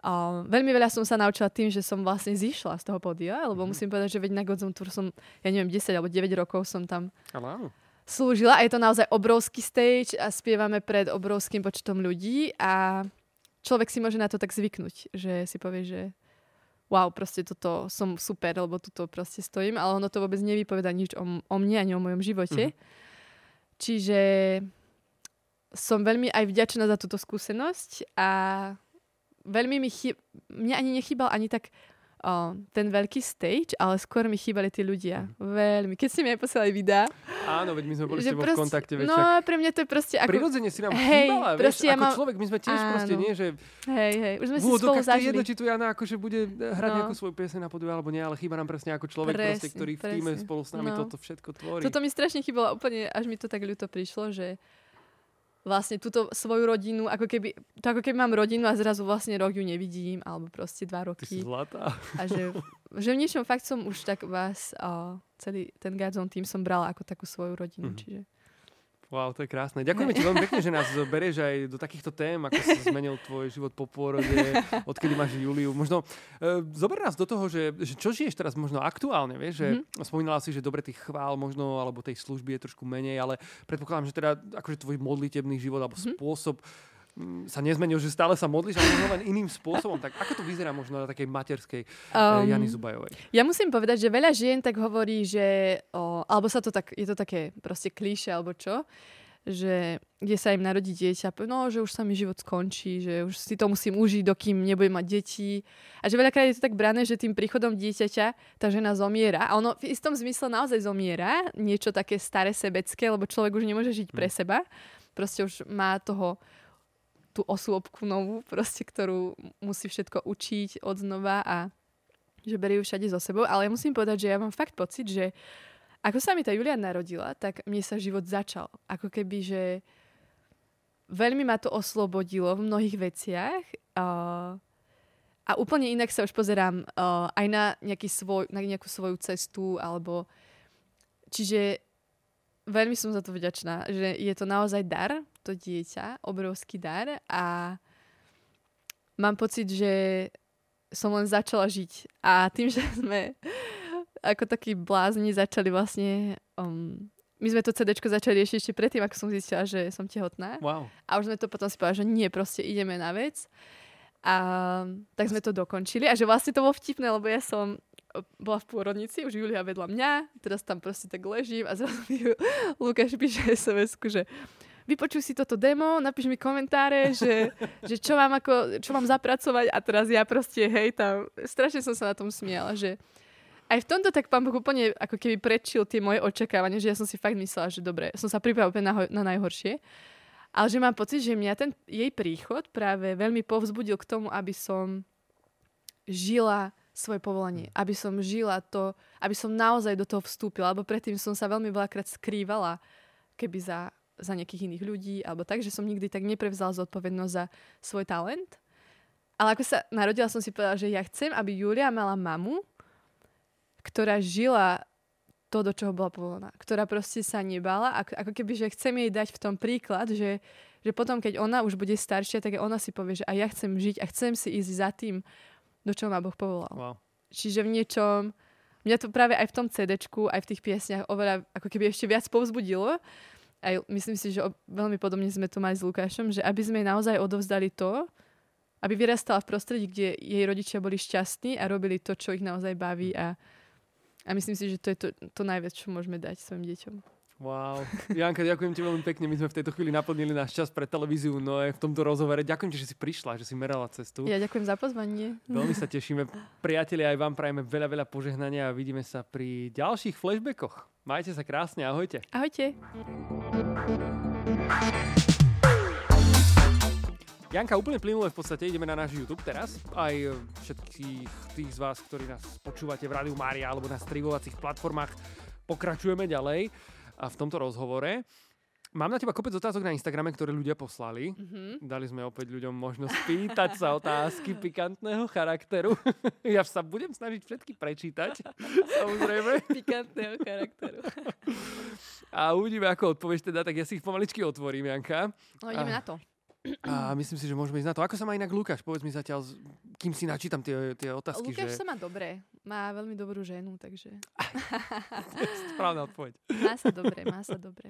Um, veľmi veľa som sa naučila tým, že som vlastne zišla z toho podia, lebo mm-hmm. musím povedať, že veď na Godzone Tour som, ja neviem, 10 alebo 9 rokov som tam áno. slúžila a je to naozaj obrovský stage a spievame pred obrovským počtom ľudí a človek si môže na to tak zvyknúť, že si povie, že wow, proste toto som super, lebo tuto proste stojím, ale ono to vôbec nevypoveda nič o, o mne ani o mojom živote. Mm. Čiže som veľmi aj vďačná za túto skúsenosť a veľmi mi chýb... mne ani nechýbal ani tak o, ten veľký stage, ale skôr mi chýbali tí ľudia. Mm. Veľmi. Keď ste mi aj posielali videá. Áno, veď my sme boli s tebou v kontakte. Veď, no, však... pre mňa to je proste ako... Prirodzene si nám hej, chýbala, vieš, ja ako mám... človek, my sme tiež Áno. proste nie, že... Hej, hej, už sme si spolu zažili. jedno, či tu Jana akože bude hrať no. nejakú svoju piesen na podiu, alebo nie, ale chýba nám presne ako človek, presne, proste, ktorý presne. v týme spolu s nami no. toto všetko tvorí. Toto mi strašne chýbalo úplne, až mi to tak ľúto prišlo, že vlastne túto svoju rodinu, ako keby, to ako keby mám rodinu a zrazu vlastne rok ju nevidím, alebo proste dva roky. Ty si zlatá. A že, že v niečom fakt som už tak vás, uh, celý ten Godzone tým som brala ako takú svoju rodinu, mm-hmm. čiže... Wow, to je krásne. Ďakujeme ti veľmi pekne, že nás berieš aj do takýchto tém, ako sa zmenil tvoj život po pôrode, odkedy máš Juliu. Možno e, zober nás do toho, že, že čo žiješ teraz možno aktuálne, vieš, že mm-hmm. spomínala si, že dobre tých chvál možno, alebo tej služby je trošku menej, ale predpokladám, že teda akože tvoj modlitebný život alebo mm-hmm. spôsob sa nezmenil, že stále sa modlíš, ale možno len iným spôsobom. Tak ako to vyzerá možno na takej materskej um, Jany Zubajovej? Ja musím povedať, že veľa žien tak hovorí, že, o, alebo sa to tak, je to také proste klíše, alebo čo, že kde sa im narodí dieťa, no, že už sa mi život skončí, že už si to musím užiť, dokým nebudem mať deti. A že veľakrát je to tak brané, že tým príchodom dieťaťa tá žena zomiera. A ono v istom zmysle naozaj zomiera, niečo také staré sebecké, lebo človek už nemôže žiť pre hm. seba. Proste už má toho tú osôbku novú, proste, ktorú musí všetko učiť od znova a že berie ju všade so sebou. Ale ja musím povedať, že ja mám fakt pocit, že ako sa mi tá Julia narodila, tak mne sa život začal. Ako keby, že veľmi ma to oslobodilo v mnohých veciach. Uh, a úplne inak sa už pozerám uh, aj na, nejaký svoj, na nejakú svoju cestu, alebo čiže veľmi som za to vďačná, že je to naozaj dar, to dieťa, obrovský dar a mám pocit, že som len začala žiť. A tým, že sme ako takí blázni začali vlastne... Um, my sme to CD začali riešiť ešte predtým, ako som zistila, že som tehotná. Wow. A už sme to potom si povedali, že nie, proste ideme na vec. A tak sme to dokončili. A že vlastne to bolo vtipné, lebo ja som bola v pôrodnici, už Julia vedľa mňa, teraz tam proste tak ležím a zrazu mi Lukáš píše sms že vypočuj si toto demo, napíš mi komentáre, že, že čo, mám ako, čo mám zapracovať a teraz ja proste, hej, tam, strašne som sa na tom smiala, že aj v tomto tak pán Boh úplne ako keby prečil tie moje očakávania, že ja som si fakt myslela, že dobre, som sa pripravila na, na najhoršie. Ale že mám pocit, že mňa ten jej príchod práve veľmi povzbudil k tomu, aby som žila svoje povolanie, aby som žila to, aby som naozaj do toho vstúpila, lebo predtým som sa veľmi veľakrát skrývala keby za za nejakých iných ľudí, alebo tak, že som nikdy tak neprevzala zodpovednosť za svoj talent. Ale ako sa narodila, som si povedala, že ja chcem, aby Julia mala mamu, ktorá žila to, do čoho bola povolená. Ktorá proste sa nebala. Ako, ako keby, že chcem jej dať v tom príklad, že, že potom, keď ona už bude staršia, tak ona si povie, že aj ja chcem žiť a chcem si ísť za tým, do čoho ma Boh povolal. Wow. Čiže v niečom, mňa to práve aj v tom cd aj v tých piesniach oveľa ako keby ešte viac povzbudilo, aj myslím si, že veľmi podobne sme to mali s Lukášom, že aby sme naozaj odovzdali to, aby vyrastala v prostredí, kde jej rodičia boli šťastní a robili to, čo ich naozaj baví a, a myslím si, že to je to, to najviac, čo môžeme dať svojim deťom. Wow. Janka, ďakujem ti veľmi pekne. My sme v tejto chvíli naplnili náš čas pre televíziu no aj v tomto rozhovore. Ďakujem ti, že si prišla, že si merala cestu. Ja ďakujem za pozvanie. Veľmi sa tešíme. Priatelia, aj vám prajeme veľa, veľa požehnania a vidíme sa pri ďalších flashbackoch. Majte sa krásne, ahojte. Ahojte. Janka, úplne plynule v podstate ideme na náš YouTube teraz. Aj všetkých tých z vás, ktorí nás počúvate v Rádiu Mária alebo na streamovacích platformách, pokračujeme ďalej a v tomto rozhovore. Mám na teba kopec otázok na Instagrame, ktoré ľudia poslali. Mm-hmm. Dali sme opäť ľuďom možnosť pýtať sa otázky pikantného charakteru. ja sa budem snažiť všetky prečítať, samozrejme. Pikantného charakteru. A uvidíme, ako odpovieš teda, tak ja si ich pomaličky otvorím, Janka. No ideme a, na to. A myslím si, že môžeme ísť na to. Ako sa má inak Lukáš? Povedz mi zatiaľ, kým si načítam tie, tie otázky, Lukáš že... sa má dobre. Má veľmi dobrú ženu, takže... správna odpoveď. Má sa dobre, má sa dobre.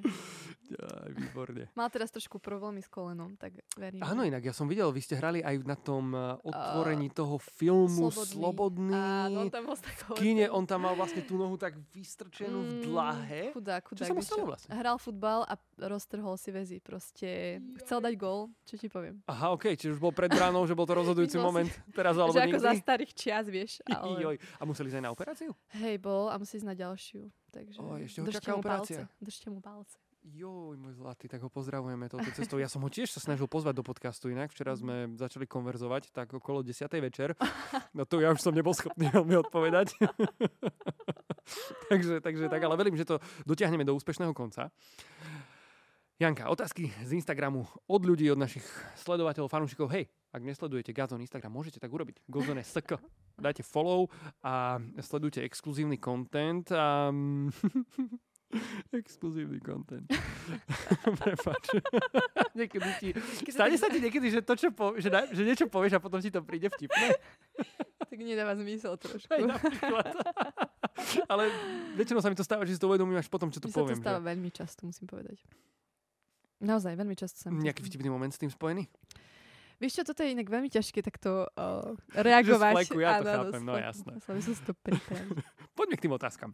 Aj, výborne. Mal teraz trošku problémy s kolenom, tak verím. Áno, inak ja som videl, vy ste hrali aj na tom uh, otvorení uh, toho filmu Slobodný. Slobodný. Áno, on tam v kine on tam mal vlastne tú nohu tak vystrčenú v Mm, dlahe. Chudák, Čo chudák. sa mu stalo vlastne? Hral futbal a roztrhol si väzy. Proste chcel dať gól, čo ti poviem. Aha, okej, čiže už bol pred bránou, že bol to rozhodujúci Myslel si- moment. Teraz alebo že ako za nikdy. starých čias, vieš. Ale... Joj. A museli ísť aj na operáciu? Hej, bol a musí ísť na ďalšiu. Takže Oj, ešte ho čaká mu operácia. Palce, držte mu palce. Joj, môj zlatý, tak ho pozdravujeme touto cestou. Ja som ho tiež sa snažil pozvať do podcastu inak. Včera sme začali konverzovať tak okolo 10. večer. No to ja už som nebol schopný veľmi odpovedať. takže, takže tak, ale verím, že to dotiahneme do úspešného konca. Janka, otázky z Instagramu od ľudí, od našich sledovateľov, fanúšikov. Hej, ak nesledujete Gazon Instagram, môžete tak urobiť. Gozone SK. Dajte follow a sledujte exkluzívny content. A... exkluzívny content. Prepač. niekedy ti... Stane sa ti niekedy, že, to, čo po, že, na, že niečo povieš a potom ti to príde vtipné? Tak nedáva zmysel trošku. Aj. Ale väčšinou sa mi to stáva, že si to uvedomím až potom, čo to Mi sa to poviem. stáva že... veľmi často, musím povedať. Naozaj, veľmi často sa mi Nejaký vtipný moment s tým spojený? Vieš čo, toto je inak veľmi ťažké takto uh, reagovať. Že ja to Áno, chápem, no jasné. Som si to. Poďme k tým otázkam.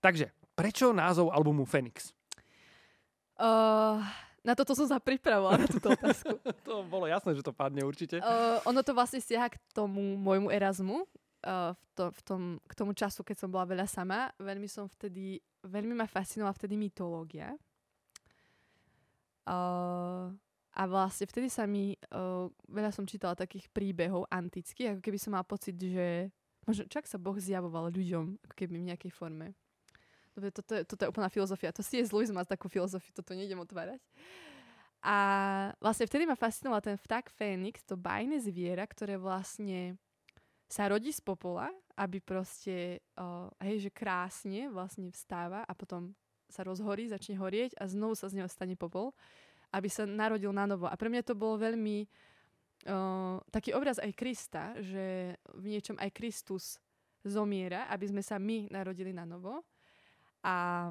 Takže, prečo názov albumu Phoenix? Uh, na toto som sa pripravovala, na túto otázku. To bolo jasné, že to padne určite. Uh, ono to vlastne siaha k tomu môjmu Erasmu, uh, v to, v tom, k tomu času, keď som bola veľa sama. Veľmi som vtedy, veľmi ma fascinovala vtedy mytológia. A vlastne vtedy sa mi, uh, veľa som čítala takých príbehov antických, ako keby som mala pocit, že možno čak sa Boh zjavoval ľuďom, ako keby v nejakej forme. Dobre, toto, je, toto je úplná filozofia. To si je Lewis má takú filozofiu, toto nejdem otvárať. A vlastne vtedy ma fascinoval ten vták Fénix, to bajné zviera, ktoré vlastne sa rodí z popola, aby proste, uh, hej, že krásne vlastne vstáva a potom sa rozhorí, začne horieť a znovu sa z neho stane popol, aby sa narodil na novo. A pre mňa to bolo veľmi uh, taký obraz aj Krista, že v niečom aj Kristus zomiera, aby sme sa my narodili na novo. A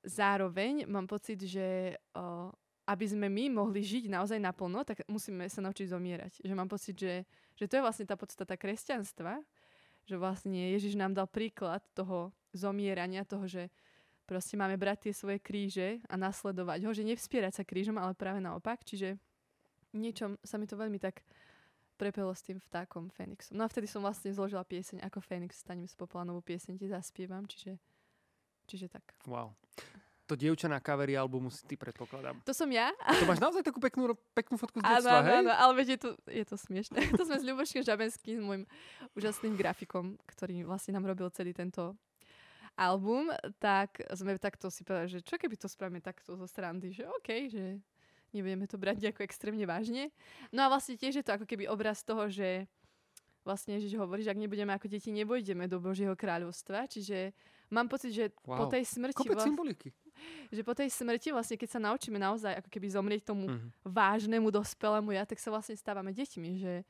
zároveň mám pocit, že uh, aby sme my mohli žiť naozaj naplno, tak musíme sa naučiť zomierať. Že mám pocit, že, že to je vlastne tá podstata kresťanstva, že vlastne Ježiš nám dal príklad toho zomierania, toho, že proste máme brať tie svoje kríže a nasledovať ho, že nevspierať sa krížom, ale práve naopak. Čiže niečom sa mi to veľmi tak prepelo s tým vtákom Fénixom. No a vtedy som vlastne zložila pieseň ako Fénix, stanem z popola novú pieseň, ti zaspievam, čiže, čiže tak. Wow. To dievča na kaveri albumu si ty predpokladám. To som ja. To máš naozaj takú peknú, peknú fotku z detstva, áno, hej? áno, ale viete, to, je to smiešné. to sme s Ľuboškom Žabenským, s môjim úžasným grafikom, ktorý vlastne nám robil celý tento album, tak sme takto si povedali, že čo keby to spravíme takto zo strandy, že OK, že nebudeme to brať ako extrémne vážne. No a vlastne tiež je to ako keby obraz toho, že vlastne Ježiš hovorí, že ak nebudeme ako deti, nevojdeme do Božieho kráľovstva. Čiže mám pocit, že Wow. po tej smrti... Kopec vlast- symboliky. že po tej smrti vlastne, keď sa naučíme naozaj ako keby zomrieť tomu Mhm. vážnemu, dospelému ja, tak sa vlastne stávame deťmi, že,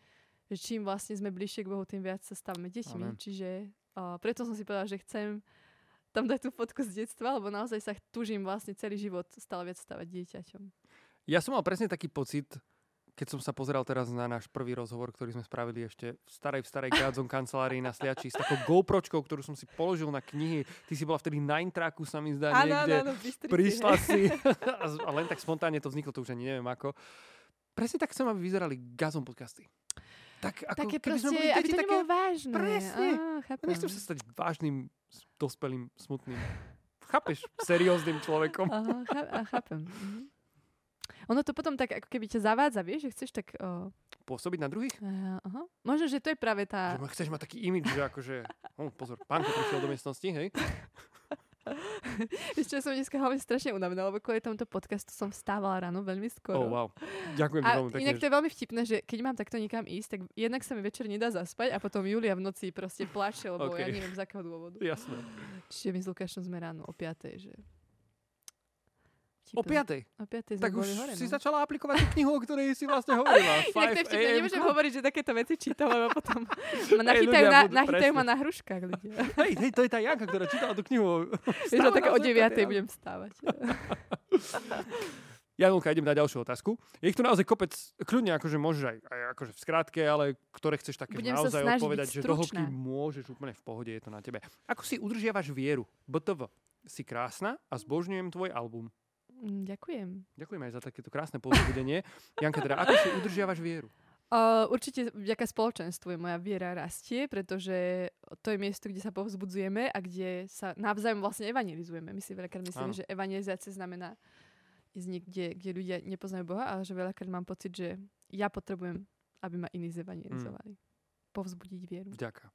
že čím vlastne sme bližšie k Bohu, tým viac sa stávame deťmi. Amen. Čiže uh, preto som si povedala, že chcem tam dať tú fotku z detstva, lebo naozaj sa tužím vlastne celý život stále viac stávať dieťaťom. Ja som mal presne taký pocit, keď som sa pozeral teraz na náš prvý rozhovor, ktorý sme spravili ešte v starej, v starej Gádzom kancelárii na Sliači s takou GoPročkou, ktorú som si položil na knihy. Ty si bola vtedy Nine Tracku, sa mi zdá, niekde. v Bystrici, Prišla si a, len tak spontánne to vzniklo, to už ani neviem ako. Presne tak chcem, aby vyzerali Gazom podcasty. Tak ako Také keby sme proste, boli aby deti, to také... vážne. Presne. Á. Nechcem sa stať vážnym, dospelým, smutným. Chápeš? Serióznym človekom. Aha, chá- a chápem. Mhm. Ono to potom tak ako keby ťa zavádza, vieš, že chceš tak... Uh, Pôsobiť na druhých? aha. Možno, že to je práve tá... Že ma- chceš mať taký imidž, že akože... Oh, pozor, pánko prišiel do miestnosti, hej? Ja som dneska hlavne strašne unavená, lebo kvôli tomuto podcastu som vstávala ráno veľmi skoro. Oh, wow. Ďakujem A veľmi pekne. inak to je veľmi vtipné, že keď mám takto nikam ísť, tak jednak sa mi večer nedá zaspať a potom Julia v noci proste plače, lebo OK. ja neviem z akého dôvodu. Jasné. Čiže my s Lukášom sme ráno o 5. že vtipné. O piatej. O piatej Tak už hore, si no. začala aplikovať tú knihu, o ktorej si vlastne hovorila. Inak to je 5 vtipné, nemôžem hovoriť, že takéto veci čítam, lebo potom ma nachytajú, na, nachytajú ma na hruškách ľudia. Hej, hej, to je tá Janka, ktorá čítala tú knihu. Že také o Stále 9. nás budem vstávať. Janulka, idem na ďalšiu otázku. Je ich tu naozaj kopec, kľudne akože môžeš aj, aj akože v skratke, ale ktoré chceš také Budem naozaj odpovedať, že do hĺbky môžeš úplne v pohode, je to na tebe. Ako si udržiavaš vieru? BTV. Si krásna a zbožňujem tvoj album. Mm, Ďakujem. Ďakujem aj za takéto krásne povzbudenie. Janka, teda, ako si udržiavaš vieru? Uh, určite vďaka spoločenstvu moja viera rastie, pretože to je miesto, kde sa povzbudzujeme a kde sa navzájom vlastne evangelizujeme. My si veľakrát myslíme, že evangelizácia znamená ísť niekde, kde ľudia nepoznajú Boha, ale že veľakrát mám pocit, že ja potrebujem, aby ma iní zevangelizovali. Mm. Povzbudiť vieru. Vďaka.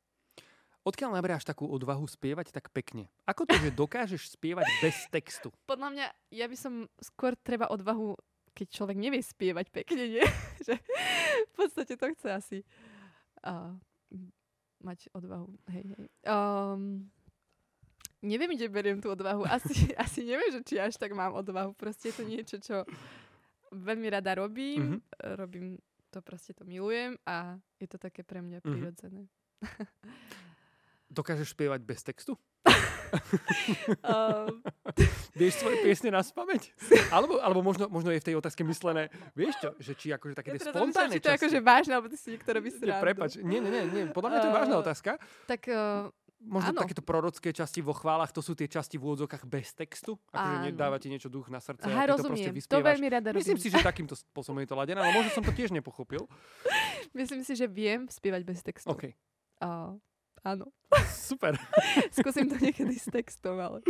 Odkiaľ naberáš takú odvahu spievať tak pekne? Ako to, že dokážeš spievať bez textu? Podľa mňa, ja by som skôr treba odvahu, keď človek nevie spievať pekne, nie? že v podstate to chce asi uh, mať odvahu. Hej, hej. Um, neviem, kde beriem tú odvahu. Asi, asi neviem, že či až tak mám odvahu. Proste je to niečo, čo veľmi rada robím. Mhm. Robím to, proste to milujem a je to také pre mňa Mhm. prirodzené. Dokážeš spievať bez textu? Um, Vieš svoje piesne na spameť? Alebo, alebo možno, možno je v tej otázke myslené, vieš čo, že či akože také ja rozmýšľam, spontánne či to je akože vážne, alebo ty si niekto robí Nie, srandu. prepač, nie, nie, nie, nie, podľa mňa to je vážna Uh, otázka. Tak uh, Možno áno. takéto prorocké časti vo chválach, to sú tie časti v úvodzokách bez textu? Akože nedáva ti niečo duch na srdce Aha, a ty to proste rozumiem. To vyspievaš. veľmi rada robím. Myslím si, že takýmto spôsobom je to ladené, ale možno som to tiež nepochopil. Myslím si, že viem spievať bez textu. OK, Uh, áno. super. Skúsim to niekedy s textom, ale...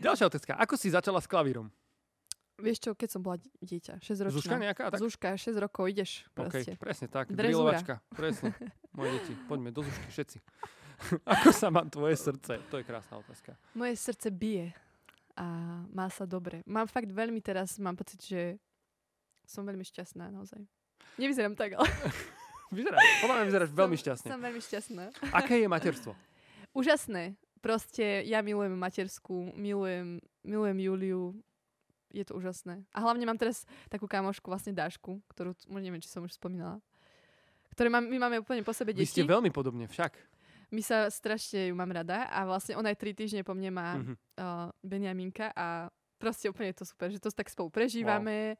Ďalšia otázka. Ako si začala s klavírom? Vieš čo, keď som bola dieťa, 6 ročná. Zúška nejaká? Tak? Zúška, 6 rokov, ideš proste. presne tak. Drezúra. Presne. Moje deti, poďme do zušky všetci. Ako sa má tvoje srdce? To je krásna otázka. Moje srdce bije a má sa dobre. Mám fakt veľmi teraz, mám pocit, že som veľmi šťastná naozaj. Nevyzerám tak, ale Vyzeráš, podľa mňa vyzeráš veľmi som, šťastne. som veľmi šťastná. Aké je materstvo? Úžasné. Proste ja milujem matersku, milujem, milujem Juliu. Je to úžasné. A hlavne mám teraz takú kamošku, vlastne Dášku, ktorú, t- neviem, či som už spomínala. Ktoré mám, my máme úplne po sebe Vy deti. ste veľmi podobne však. My sa strašne ju mám rada a vlastne ona aj tri týždne po mne má Mhm. uh, Benjaminka a proste úplne je to super, že to tak spolu prežívame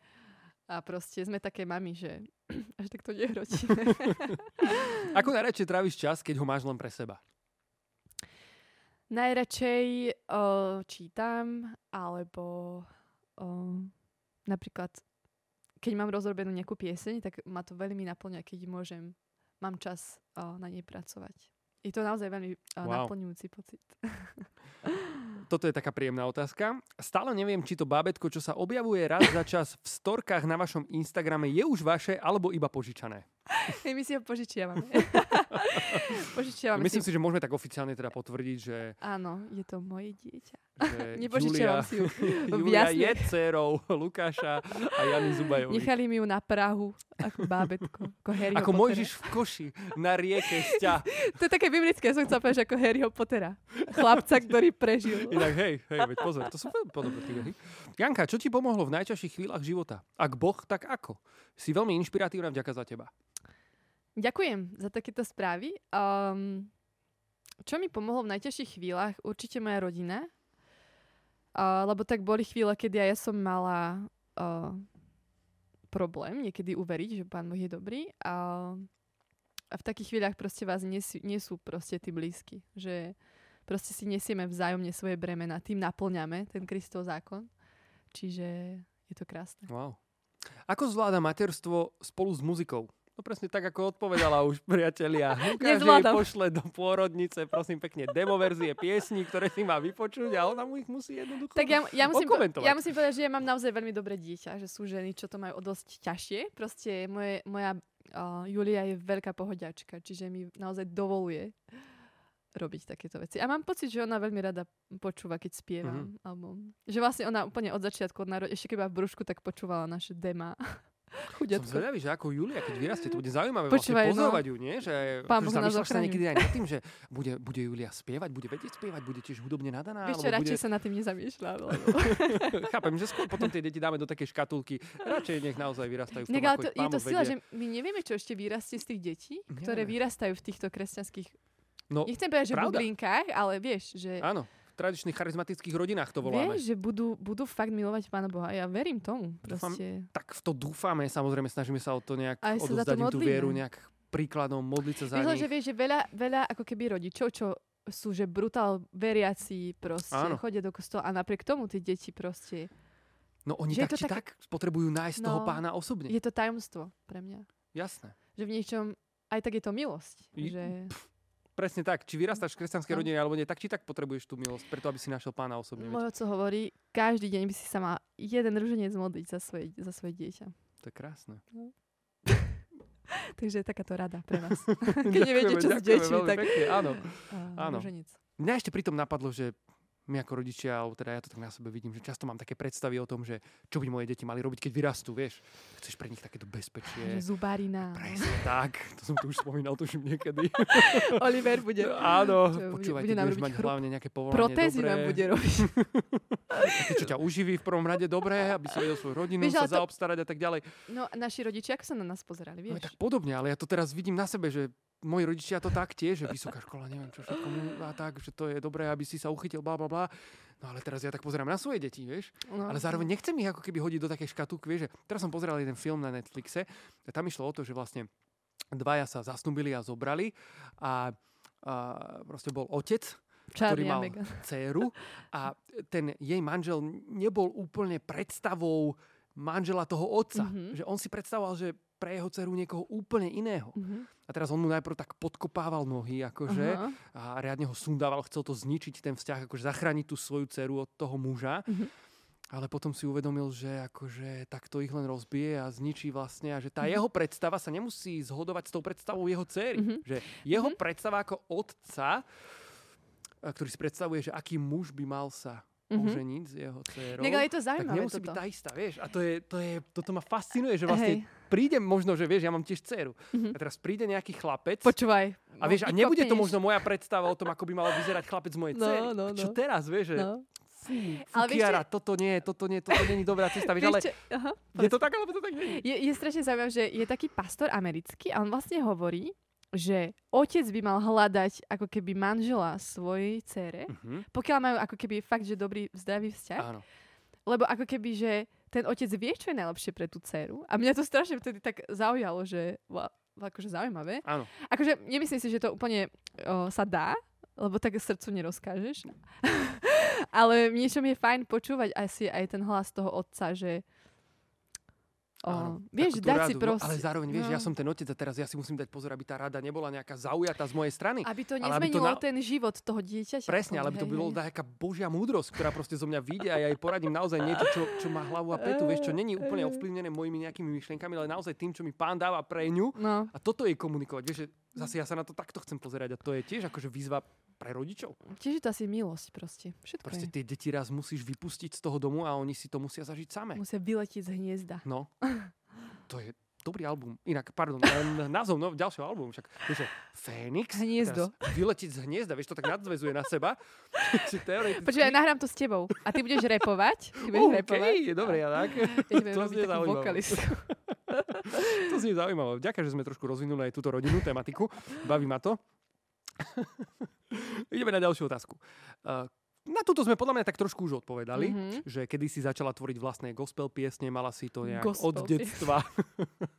a proste sme také mami, že až tak to nehrotíme. Ako najradšej tráviš čas, keď ho máš len pre seba? Najradšej uh, čítam alebo uh, napríklad keď mám rozrobenú nejakú pieseň, tak ma to veľmi naplňa, keď môžem, mám čas uh, na nej pracovať. Je to naozaj veľmi uh, Wow. naplňujúci pocit. Toto je taká príjemná otázka. Stále neviem, či to bábetko, čo sa objavuje raz za čas v storkách na vašom Instagrame, je už vaše alebo iba požičané. Hej, my si ho požičiavame. požičiavame Myslím si. si, že môžeme tak oficiálne teda potvrdiť, že, Áno, je to moje dieťa. Že Julia, si ju. Julia je dcerou Lukáša a Jany Zubajovej. Nechali mi ju na Prahu ako bábetko. Ako, Harryho Ako. Mojžiš v koši na rieke sťa. To je také biblické, som chcela povedať, ako Harryho Pottera. Chlapca, ktorý prežil. Inak hej, hej, veď pozor, to sú veľmi podobné príbehy. Janka, čo ti pomohlo v najťažších chvíľach života? Ak Boh, tak ako? Si veľmi inšpiratívna vďaka za teba. Ďakujem za takéto správy. Um, čo mi pomohlo v najťažších chvíľach? Určite moja rodina. Uh, lebo tak boli chvíle, kedy ja som mala uh, problém niekedy uveriť, že Pán Boh je dobrý. A, a v takých chvíľach proste vás nie, nie sú proste tí blízky. Že proste si nesieme vzájomne svoje bremena. Tým naplňame ten Kristov zákon. Čiže je to krásne. Wow. Ako zvláda materstvo spolu s muzikou? No presne tak, ako odpovedala už priatelia. Lukáš jej pošle do pôrodnice, prosím pekne, demo verzie piesní, ktoré si má vypočuť a ona mu ich musí jednoducho Tak ja, ja, musím, po, ja musím povedať, že ja mám naozaj veľmi dobré dieťa, že sú ženy, čo to majú o dosť ťažšie. Proste moje, moja uh, Julia je veľká pohodiačka, čiže mi naozaj dovoluje robiť takéto veci. A mám pocit, že ona veľmi rada počúva, keď spievam. Mhm. Alebo, že vlastne ona úplne od začiatku, od narod- ešte keď v brúšku, tak počúvala naše dema. Som Chudetko. zvedavý, že ako Julia, keď vyrastie, to bude zaujímavé Počúvaj, vlastne no. pozorovať ju, nie? Že, Pán že Boh nás sa niekedy aj nad tým, že bude, bude Julia spievať, bude vedieť spievať, bude tiež hudobne nadaná, Vieš čo, radšej bude... sa nad tým nezamýšľam. lebo- Chápem, že skôr potom tie deti dáme do také škatulky. Radšej nech naozaj vyrastajú v tom, Inak, ale to, je to sila, vedie. že my nevieme, čo ešte vyrastie z tých detí, ktoré Nevieme. vyrastajú v týchto kresťanských... No, Nechcem povedať, že pravda. bublinkách, ale vieš, že... áno, v tradičných charizmatických rodinách to voláme. Vieš, že budú, budú fakt milovať Pána Boha. Ja verím tomu. Dúfam, Proste. Tak v to dúfame, samozrejme, snažíme sa o to nejak Aj odovzdať im tú vieru, nejak príkladom, modliť sa za Myslím, nich. že vieš, že veľa, veľa ako keby rodičov, čo sú, že brutál veriaci proste, Áno. chodia do kostola a napriek tomu tie deti proste... No oni že tak či také- tak potrebujú nájsť toho No, pána osobne. Je to tajomstvo pre mňa. Jasné. Že v niečom aj tak je to milosť. I- Že... Presne tak. Či vyrastáš v kresťanskej No. rodine alebo nie, tak či tak potrebuješ tú milosť, preto aby si našiel pána osobne. Môj oco hovorí, každý deň by si sa mal jeden ruženec modliť za svoje, za svoje dieťa. To je krásne. Takže je takáto rada pre vás. Keď neviete, čo s Ďakujeme deťmi, tak Pekne, áno. Áno. ruženec. Mňa ešte pritom napadlo, že my ako rodičia, alebo teda ja to tak na sebe vidím, že často mám také predstavy o tom, že čo by moje deti mali robiť, keď vyrastú, vieš. Chceš pre nich takéto bezpečie. Že zubárina. Presne tak. To som tu už spomínal, tuším niekedy. Oliver bude... Áno, Čo, bude- počúvaj, bude budeš robiť mať chrup. hlavne nejaké povolanie Protézy dobré. nám bude robiť. Také, čo ťa uživí v prvom rade dobré, aby si vedel svoju rodinu Vieš, sa to- zaobstarať a tak ďalej. No, naši rodičia, ako sa na nás pozerali, No vieš? tak podobne, ale ja to teraz vidím na sebe, že moji rodičia to tak tiež, že vysoká škola, neviem čo všetko a tak, že to je dobré, aby si sa uchytil, bla bla bla. No ale teraz ja tak pozerám na svoje deti, vieš. No. Ale zároveň nechcem ich ako keby hodiť do takej škatulky, vieš, že teraz som pozeral jeden film na Netflixe a tam išlo o to, že vlastne dvaja sa zasnubili a zobrali a, a proste bol otec, ktorý Charlie a mal Meghan. dceru a ten jej manžel nebol úplne predstavou manžela toho otca. Mhm. Že on si predstavoval, že pre jeho dceru niekoho úplne iného. Mhm. A teraz on mu najprv tak podkopával nohy, akože, Aha. a riadne ho sundával, chcel to zničiť, ten vzťah, akože zachrániť tú svoju dceru od toho muža. Mhm. Ale potom si uvedomil, že akože takto ich len rozbije a zničí vlastne a že Mhm. tá jeho predstava sa nemusí zhodovať s tou predstavou jeho dcery. Mhm. Že jeho predstava ako otca, ktorý si predstavuje, že aký muž by mal sa Mhm. oženiť s jeho dcerou, tak nemusí byť toto. tá istá, vieš. A to, je, to, je, toto ma fascinuje, že vlastne Hej. Príde možno, že vieš, ja mám tiež dceru. Mhm. A teraz príde nejaký chlapec Počúvaj. a vieš, a nebude to možno moja predstava o tom, ako by mal vyzerať chlapec mojej No, dcery. no, A Čo no. teraz, vieš, že No. fú, fú Ale vieš Kiara, toto nie, toto nie, toto nie je dobrá cesta, vieš, ale čo? Aha, je to tak, alebo to tak nie je. Je, strašne zaujímavé, že je taký pastor americký a on vlastne hovorí, že otec by mal hľadať ako keby manžela svojej cére, Mhm. pokiaľ majú ako keby fakt, že dobrý, zdravý vzťah. Áno. Lebo ako keby, že ten otec vie, čo je najlepšie pre tú dceru. A mňa to strašne vtedy tak zaujalo, že wow, akože zaujímavé. Áno. Akože nemyslím si, že to úplne o, sa dá, lebo tak srdcu nerozkážeš. Ale v niečom je fajn počúvať asi aj ten hlas toho otca, že o, Áno, vieš, dať si proste... No, ale zároveň, vieš, no. ja som ten otec a teraz ja si musím dať pozor, aby tá rada nebola nejaká zaujatá z mojej strany. Aby to Ale aby to nezmenilo na- ten život toho dieťaťa. Presne, ale by to bolo nejaká božia múdrosť, ktorá proste zo mňa vyjde a ja jej poradím naozaj niečo, čo, čo má hlavu a petu, vieš, čo není úplne ovplyvnené mojimi nejakými myšlienkami, ale naozaj tým, čo mi pán dáva pre ňu No, a toto jej komunikovať. Vieš, že zase ja sa na to takto chcem pozerať a to je tiež akože výzva pre rodičov. tiež je to asi milosť proste. Všetko Proste je. tie deti raz musíš vypustiť z toho domu a oni si to musia zažiť same. Musia vyletiť z hniezda. No, to je dobrý album. Inak, pardon, názov no, ďalšieho albumu. Však, vieš, Fénix. Hniezdo. Vyletiť z hniezda, vieš, to tak nadzvezuje na seba. Teoreticky... Počkaj, nahrám to s tebou. A ty budeš repovať. Ty budeš OK, repovať. je dobre, ja tak. Ja to znie zaujímavé. To znie zaujímavé. Ďakujem, že sme trošku rozvinuli aj túto rodinnú tematiku. Baví ma to. Ideme na ďalšiu otázku. Uh, na túto sme podľa mňa tak trošku už odpovedali, Mhm. že kedy si začala tvoriť vlastné gospel piesne, mala si to nejak Gospel od detstva.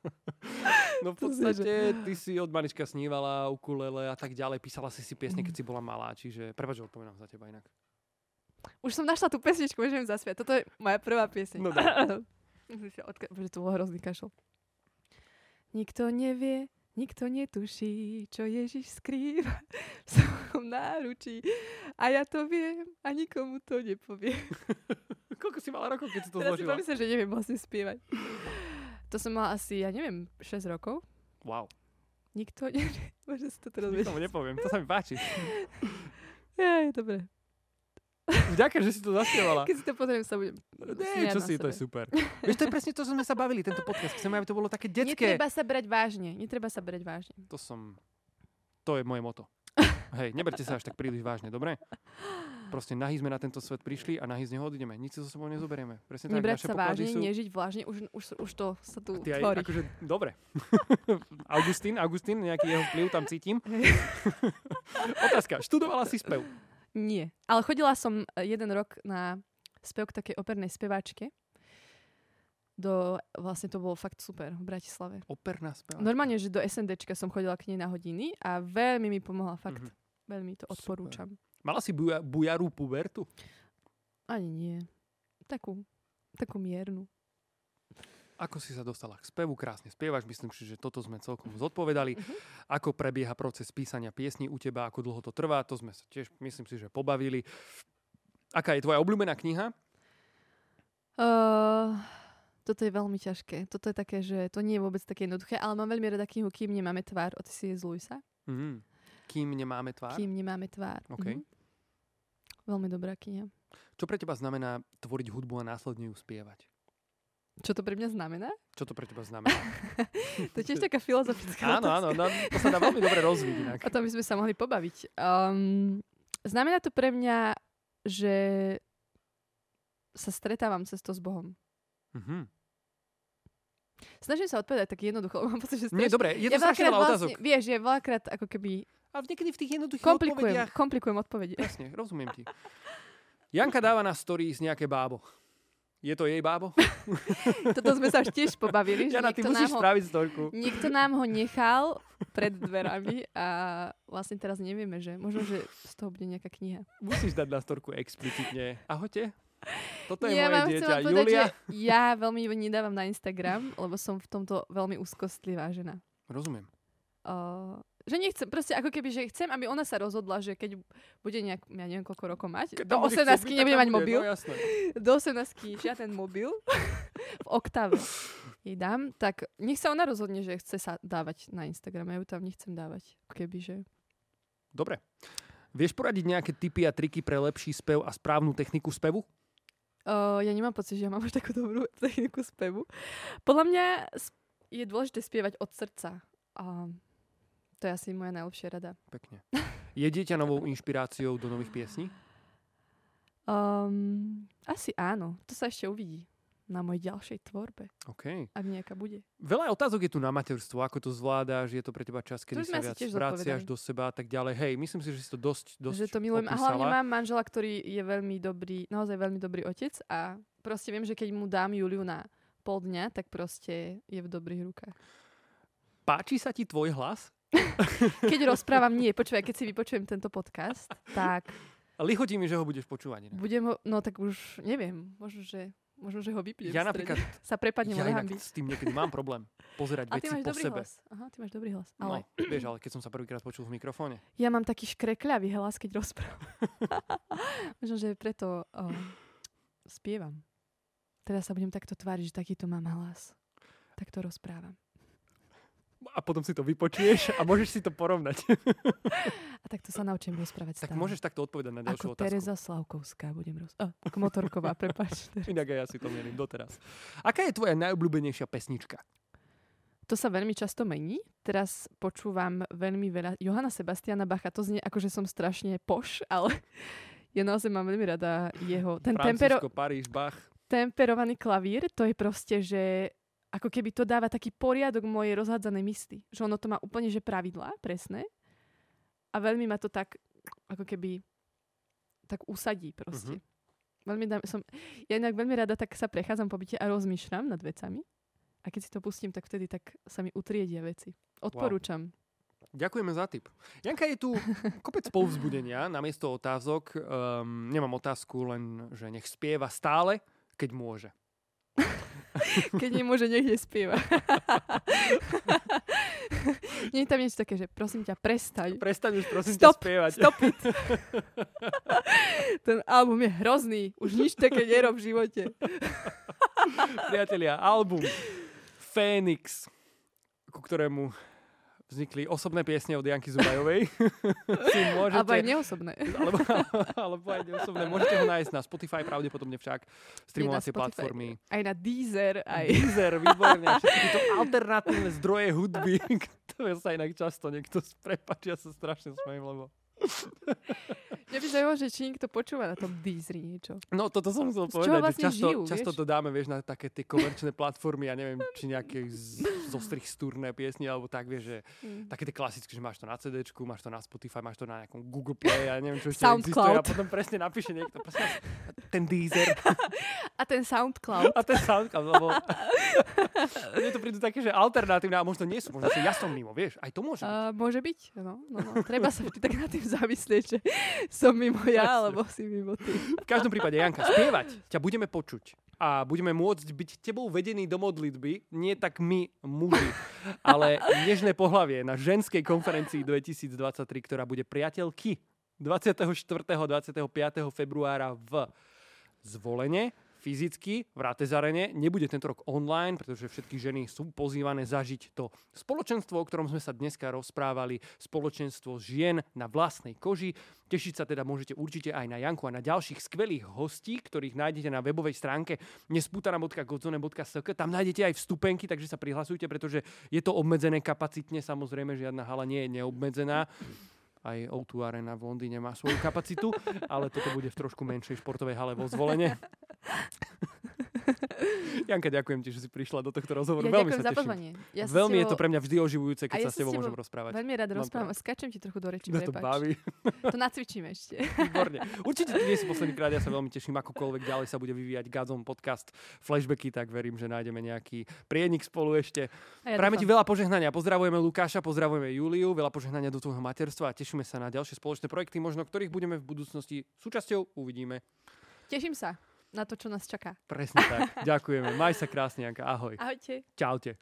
no v podstate ty si od malička snívala ukulele a tak ďalej, písala si si piesne, keď si bola malá, čiže prepáč, že odpovedám za teba inak. Už som našla tú pesničku, môžem zaspiať. Toto je moja prvá pieseň. No Musím Bože, to bol hrozný kašel. Nikto nevie, nikto netuší, čo Ježiš skrýva v svojom náručí. A ja to viem a nikomu to nepoviem. Koľko si mala rokov, keď si to Teraz si zložila? pomyslím, že neviem vlastne spievať. To som mala asi, ja neviem, 6 rokov. Wow, Nikto nevie. Bože, si to teraz nikomu nepoviem, to sa mi páči. Ja, je dobre. Vďaka, že si to zaspievala. Keď si to pozriem, sa budem Nie, čo na si, to sebe. je super. Vieš, to je presne to, čo sme sa bavili, tento podcast. Chceme, aby to bolo také detské. Netreba sa brať vážne. Netreba sa brať vážne. To som... To je moje moto. Hej, neberte sa až tak príliš vážne, dobre? Proste nahý sme na tento svet prišli a nahý z neho odídeme. Nič si so sebou nezoberieme. Presne tak, Nebrať naše sa vážne, sú... nežiť vážne. Už, už, už to sa tu Ty aj, tvorí. akože, dobre. Augustín, Augustín, nejaký jeho vplyv tam cítim. Otázka, študovala si spev? Nie. Ale chodila som eh, jeden rok na spev k takej opernej speváčke. Do, vlastne to bolo fakt super v Bratislave. Operná spev. Normálne, že do SNDčka som chodila k nej na hodiny a veľmi mi pomohla, fakt. Mhm. Veľmi to Super. odporúčam. Mala si buja, bujarú pubertu? Ani nie. Takú, takú miernu. Ako si sa dostala k spevu? Krásne spievaš, myslím si, že toto sme celkom zodpovedali. Mhm. Ako prebieha proces písania piesní u teba, ako dlho to trvá, to sme sa tiež, myslím si, že pobavili. Aká je tvoja obľúbená kniha? Uh, toto je veľmi ťažké. Toto je také, že to nie je vôbec také jednoduché, ale mám veľmi rada knihu Kým nemáme tvár od C.S. Lewisa. Mhm. Kým nemáme tvár? Kým nemáme tvár. OK. Mhm. Veľmi dobrá kniha. Čo pre teba znamená tvoriť hudbu a následne ju spievať? Čo to pre mňa znamená? Čo to pre teba znamená? To je tiež taká filozofická áno, áno, no, to sa dá veľmi dobre rozviť inak. O tom by sme sa mohli pobaviť. Um, znamená to pre mňa, že sa stretávam cesto s Bohom. Mhm. Snažím sa odpovedať tak jednoducho, mám pocit, že Nie, strašne- dobre, je to ja strašne veľa otázok. vlastne, vieš, je veľakrát ako keby A niekedy v tých jednoduchých komplikujem, odpovediach... komplikujem odpovede. Jasne, rozumiem ti. Janka dáva na stories nejaké bábo. Je to jej bábo? Toto sme sa už tiež pobavili, že Jana, ty musíš nám ho, spraviť storku. niekto nám ho nechal pred dverami a vlastne teraz nevieme, že možno, že z toho bude nejaká kniha. Musíš dať na storku explicitne. Ahojte. Toto je ja moje vám dieťa povedať, Julia. ja veľmi nedávam na Instagram, lebo som v tomto veľmi úzkostlivá žena. Rozumiem. Uh, že nechcem, proste ako keby, že chcem, aby ona sa rozhodla, že keď bude nejak, ja neviem koľko rokov mať, Keď do tam bude chcieť 18 byť, tak nebude mať bude, mobil, No jasné. do 18 žiaden mobil v oktave jej dám, tak nech sa ona rozhodne, že chce sa dávať na Instagram. Ja ju tam nechcem dávať. Keby, že... Dobre. Vieš poradiť nejaké tipy a triky pre lepší spev a správnu techniku spevu? Uh, ja nemám pocit, že ja mám až takú dobrú techniku spevu. Podľa mňa je dôležité spievať od srdca. A to je asi moja najlepšia rada. Pekne. Je dieťa novou inšpiráciou do nových piesní? Um, asi áno. To sa ešte uvidí na mojej ďalšej tvorbe, OK. ak nejaká bude. Veľa otázok je tu na materstvo. Ako to zvládáš? Je to pre teba čas, kedy sa viac vraciaš do seba a tak ďalej. Hej, myslím si, že si to dosť, dosť že to milujem. A opísala. hlavne mám manžela, ktorý je veľmi dobrý, naozaj veľmi dobrý otec a proste viem, že keď mu dám Juliu na pol dňa, tak proste je v dobrých rukách. Páči sa ti tvoj hlas? Keď rozprávam, nie, počúvaj, keď si vypočujem tento podcast, tak Lichotí mi, že ho budeš počúvať. inak. budem ho, no tak už neviem, možno, že, možno, že ho vypnem. Ja napríklad, Sa prepadnem ja inak s tým niekedy mám problém. Pozerať A veci po sebe. hlas. Aha, ty máš dobrý hlas. No, Ale vieš, ale keď som sa prvýkrát počul v mikrofóne. ja mám taký škrekľavý hlas, keď rozprávam. možno, že preto oh, spievam. Teraz sa budem takto tváriť, že takýto mám hlas. Takto rozprávam. A potom si to vypočuješ a môžeš si to porovnať. A takto sa naučím rozprávať tak stále. môžeš takto odpovedať na ďalšiu Ako otázku. Tereza Slavkovská budem roz... Ako motorková, prepáč. Inak aj ja si to mierim doteraz. Aká je tvoja najobľúbenejšia pesnička? To sa veľmi často mení. Teraz počúvam veľmi veľa Johana Sebastiana Bacha. To znie ako, že som strašne poš, ale ja naozaj mám veľmi rada jeho... Ten tempero, Francúzsko, Paríž, Bach. temperovaný klavír, to je proste, že ako keby to dáva taký poriadok mojej rozhádzanej mysli. Že ono to má úplne, že pravidlá, presné. A veľmi ma to tak, ako keby, tak usadí proste. Veľmi dám, som, ja inak veľmi rada tak sa prechádzam po byte a rozmýšľam nad vecami. A keď si to pustím, tak vtedy tak sa mi utriedia veci. Odporúčam. Ďakujeme za tip. Janka, je tu kopec povzbudenia namiesto otázok. Um, nemám otázku, len že nech spieva stále, keď môže. Keď nemôže, nech nespieva. Nie je tam niečo také, že prosím ťa, prestaň. Prestaň už prosím Stop, ťa spievať. Stop it. Ten album je hrozný. Už nič také nerob v živote. Priatelia, album Fénix, ku ktorému vznikli osobné piesne od Janky Zubajovej. si môžete, Alebo aj neosobné. alebo, alebo aj neosobné. Môžete ho nájsť na Spotify, pravdepodobne však. Streamovacie platformy. Aj na Deezer, aj... Deezer, výborne. Všetky tieto alternatívne zdroje hudby, ktoré sa inak často niekto prepačia sa strašne smejem, lebo... Mňa by zaujímalo, že či niekto počúva na tom Deezeri niečo. No toto som chcel Z povedať, vlastne že často, žijú, často vieš? to dáme, vieš, na také tie komerčné platformy, ja neviem, či nejaké z, strich stúrne piesne, alebo tak, vieš, že Mm. také tie klasické, že máš to na CD, máš to na Spotify, máš to na nejakom Google Play, ja neviem, čo ešte existuje a potom presne napíše niekto, presne, ten Deezer A ten Soundcloud. a ten Soundcloud, lebo mne to prídu také, že alternatívne, a možno nie sú, možno že ja som mimo, vieš, aj to môže byť. Uh, môže byť, no, no, no. Treba sa vždy tak nad tým zamyslieť, že som mimo ja, alebo si mimo ty. V každom prípade, Janka, spievať ťa budeme počuť a budeme môcť byť tebou vedení do modlitby, nie tak my, muži, ale nežné pohlavie na ženskej konferencii 2023, ktorá bude priateľky 24. 25. februára v Zvolenie, fyzicky v Ratezarene. Nebude tento rok online, pretože všetky ženy sú pozývané zažiť to spoločenstvo, o ktorom sme sa dneska rozprávali, spoločenstvo žien na vlastnej koži. Tešiť sa teda môžete určite aj na Janku a na ďalších skvelých hostí, ktorých nájdete na webovej stránke nesputana.godzone.sk. Tam nájdete aj vstupenky, takže sa prihlasujte, pretože je to obmedzené kapacitne. Samozrejme, žiadna hala nie je neobmedzená. Aj O2 Arena v Londýne má svoju kapacitu, ale toto bude v trošku menšej športovej hale vo zvolenie. Janka, ďakujem ti, že si prišla do tohto rozhovoru. Ja Veľmi sa za pozvanie. Ja Veľmi je to pre mňa vždy oživujúce, keď ja sa s tebou môžem rozprávať. Veľmi rád rozprávam. Skačem ti trochu do Mňa to baví. To nacvičím ešte. Výborne. Určite nie si posledný krát, ja sa veľmi teším, akokoľvek ďalej sa bude vyvíjať Gazom podcast Flashbacky, tak verím, že nájdeme nejaký prienik spolu ešte. A ja Prajeme ti veľa požehnania. Pozdravujeme Lukáša, pozdravujeme Juliu, veľa požehnania do tvojho materstva a tešíme sa na ďalšie spoločné projekty, možno ktorých budeme v budúcnosti súčasťou. Uvidíme. Teším sa na to, čo nás čaká. Presne tak. Ďakujeme. Maj sa krásne, Janka. Ahoj. Ahojte. Čaute.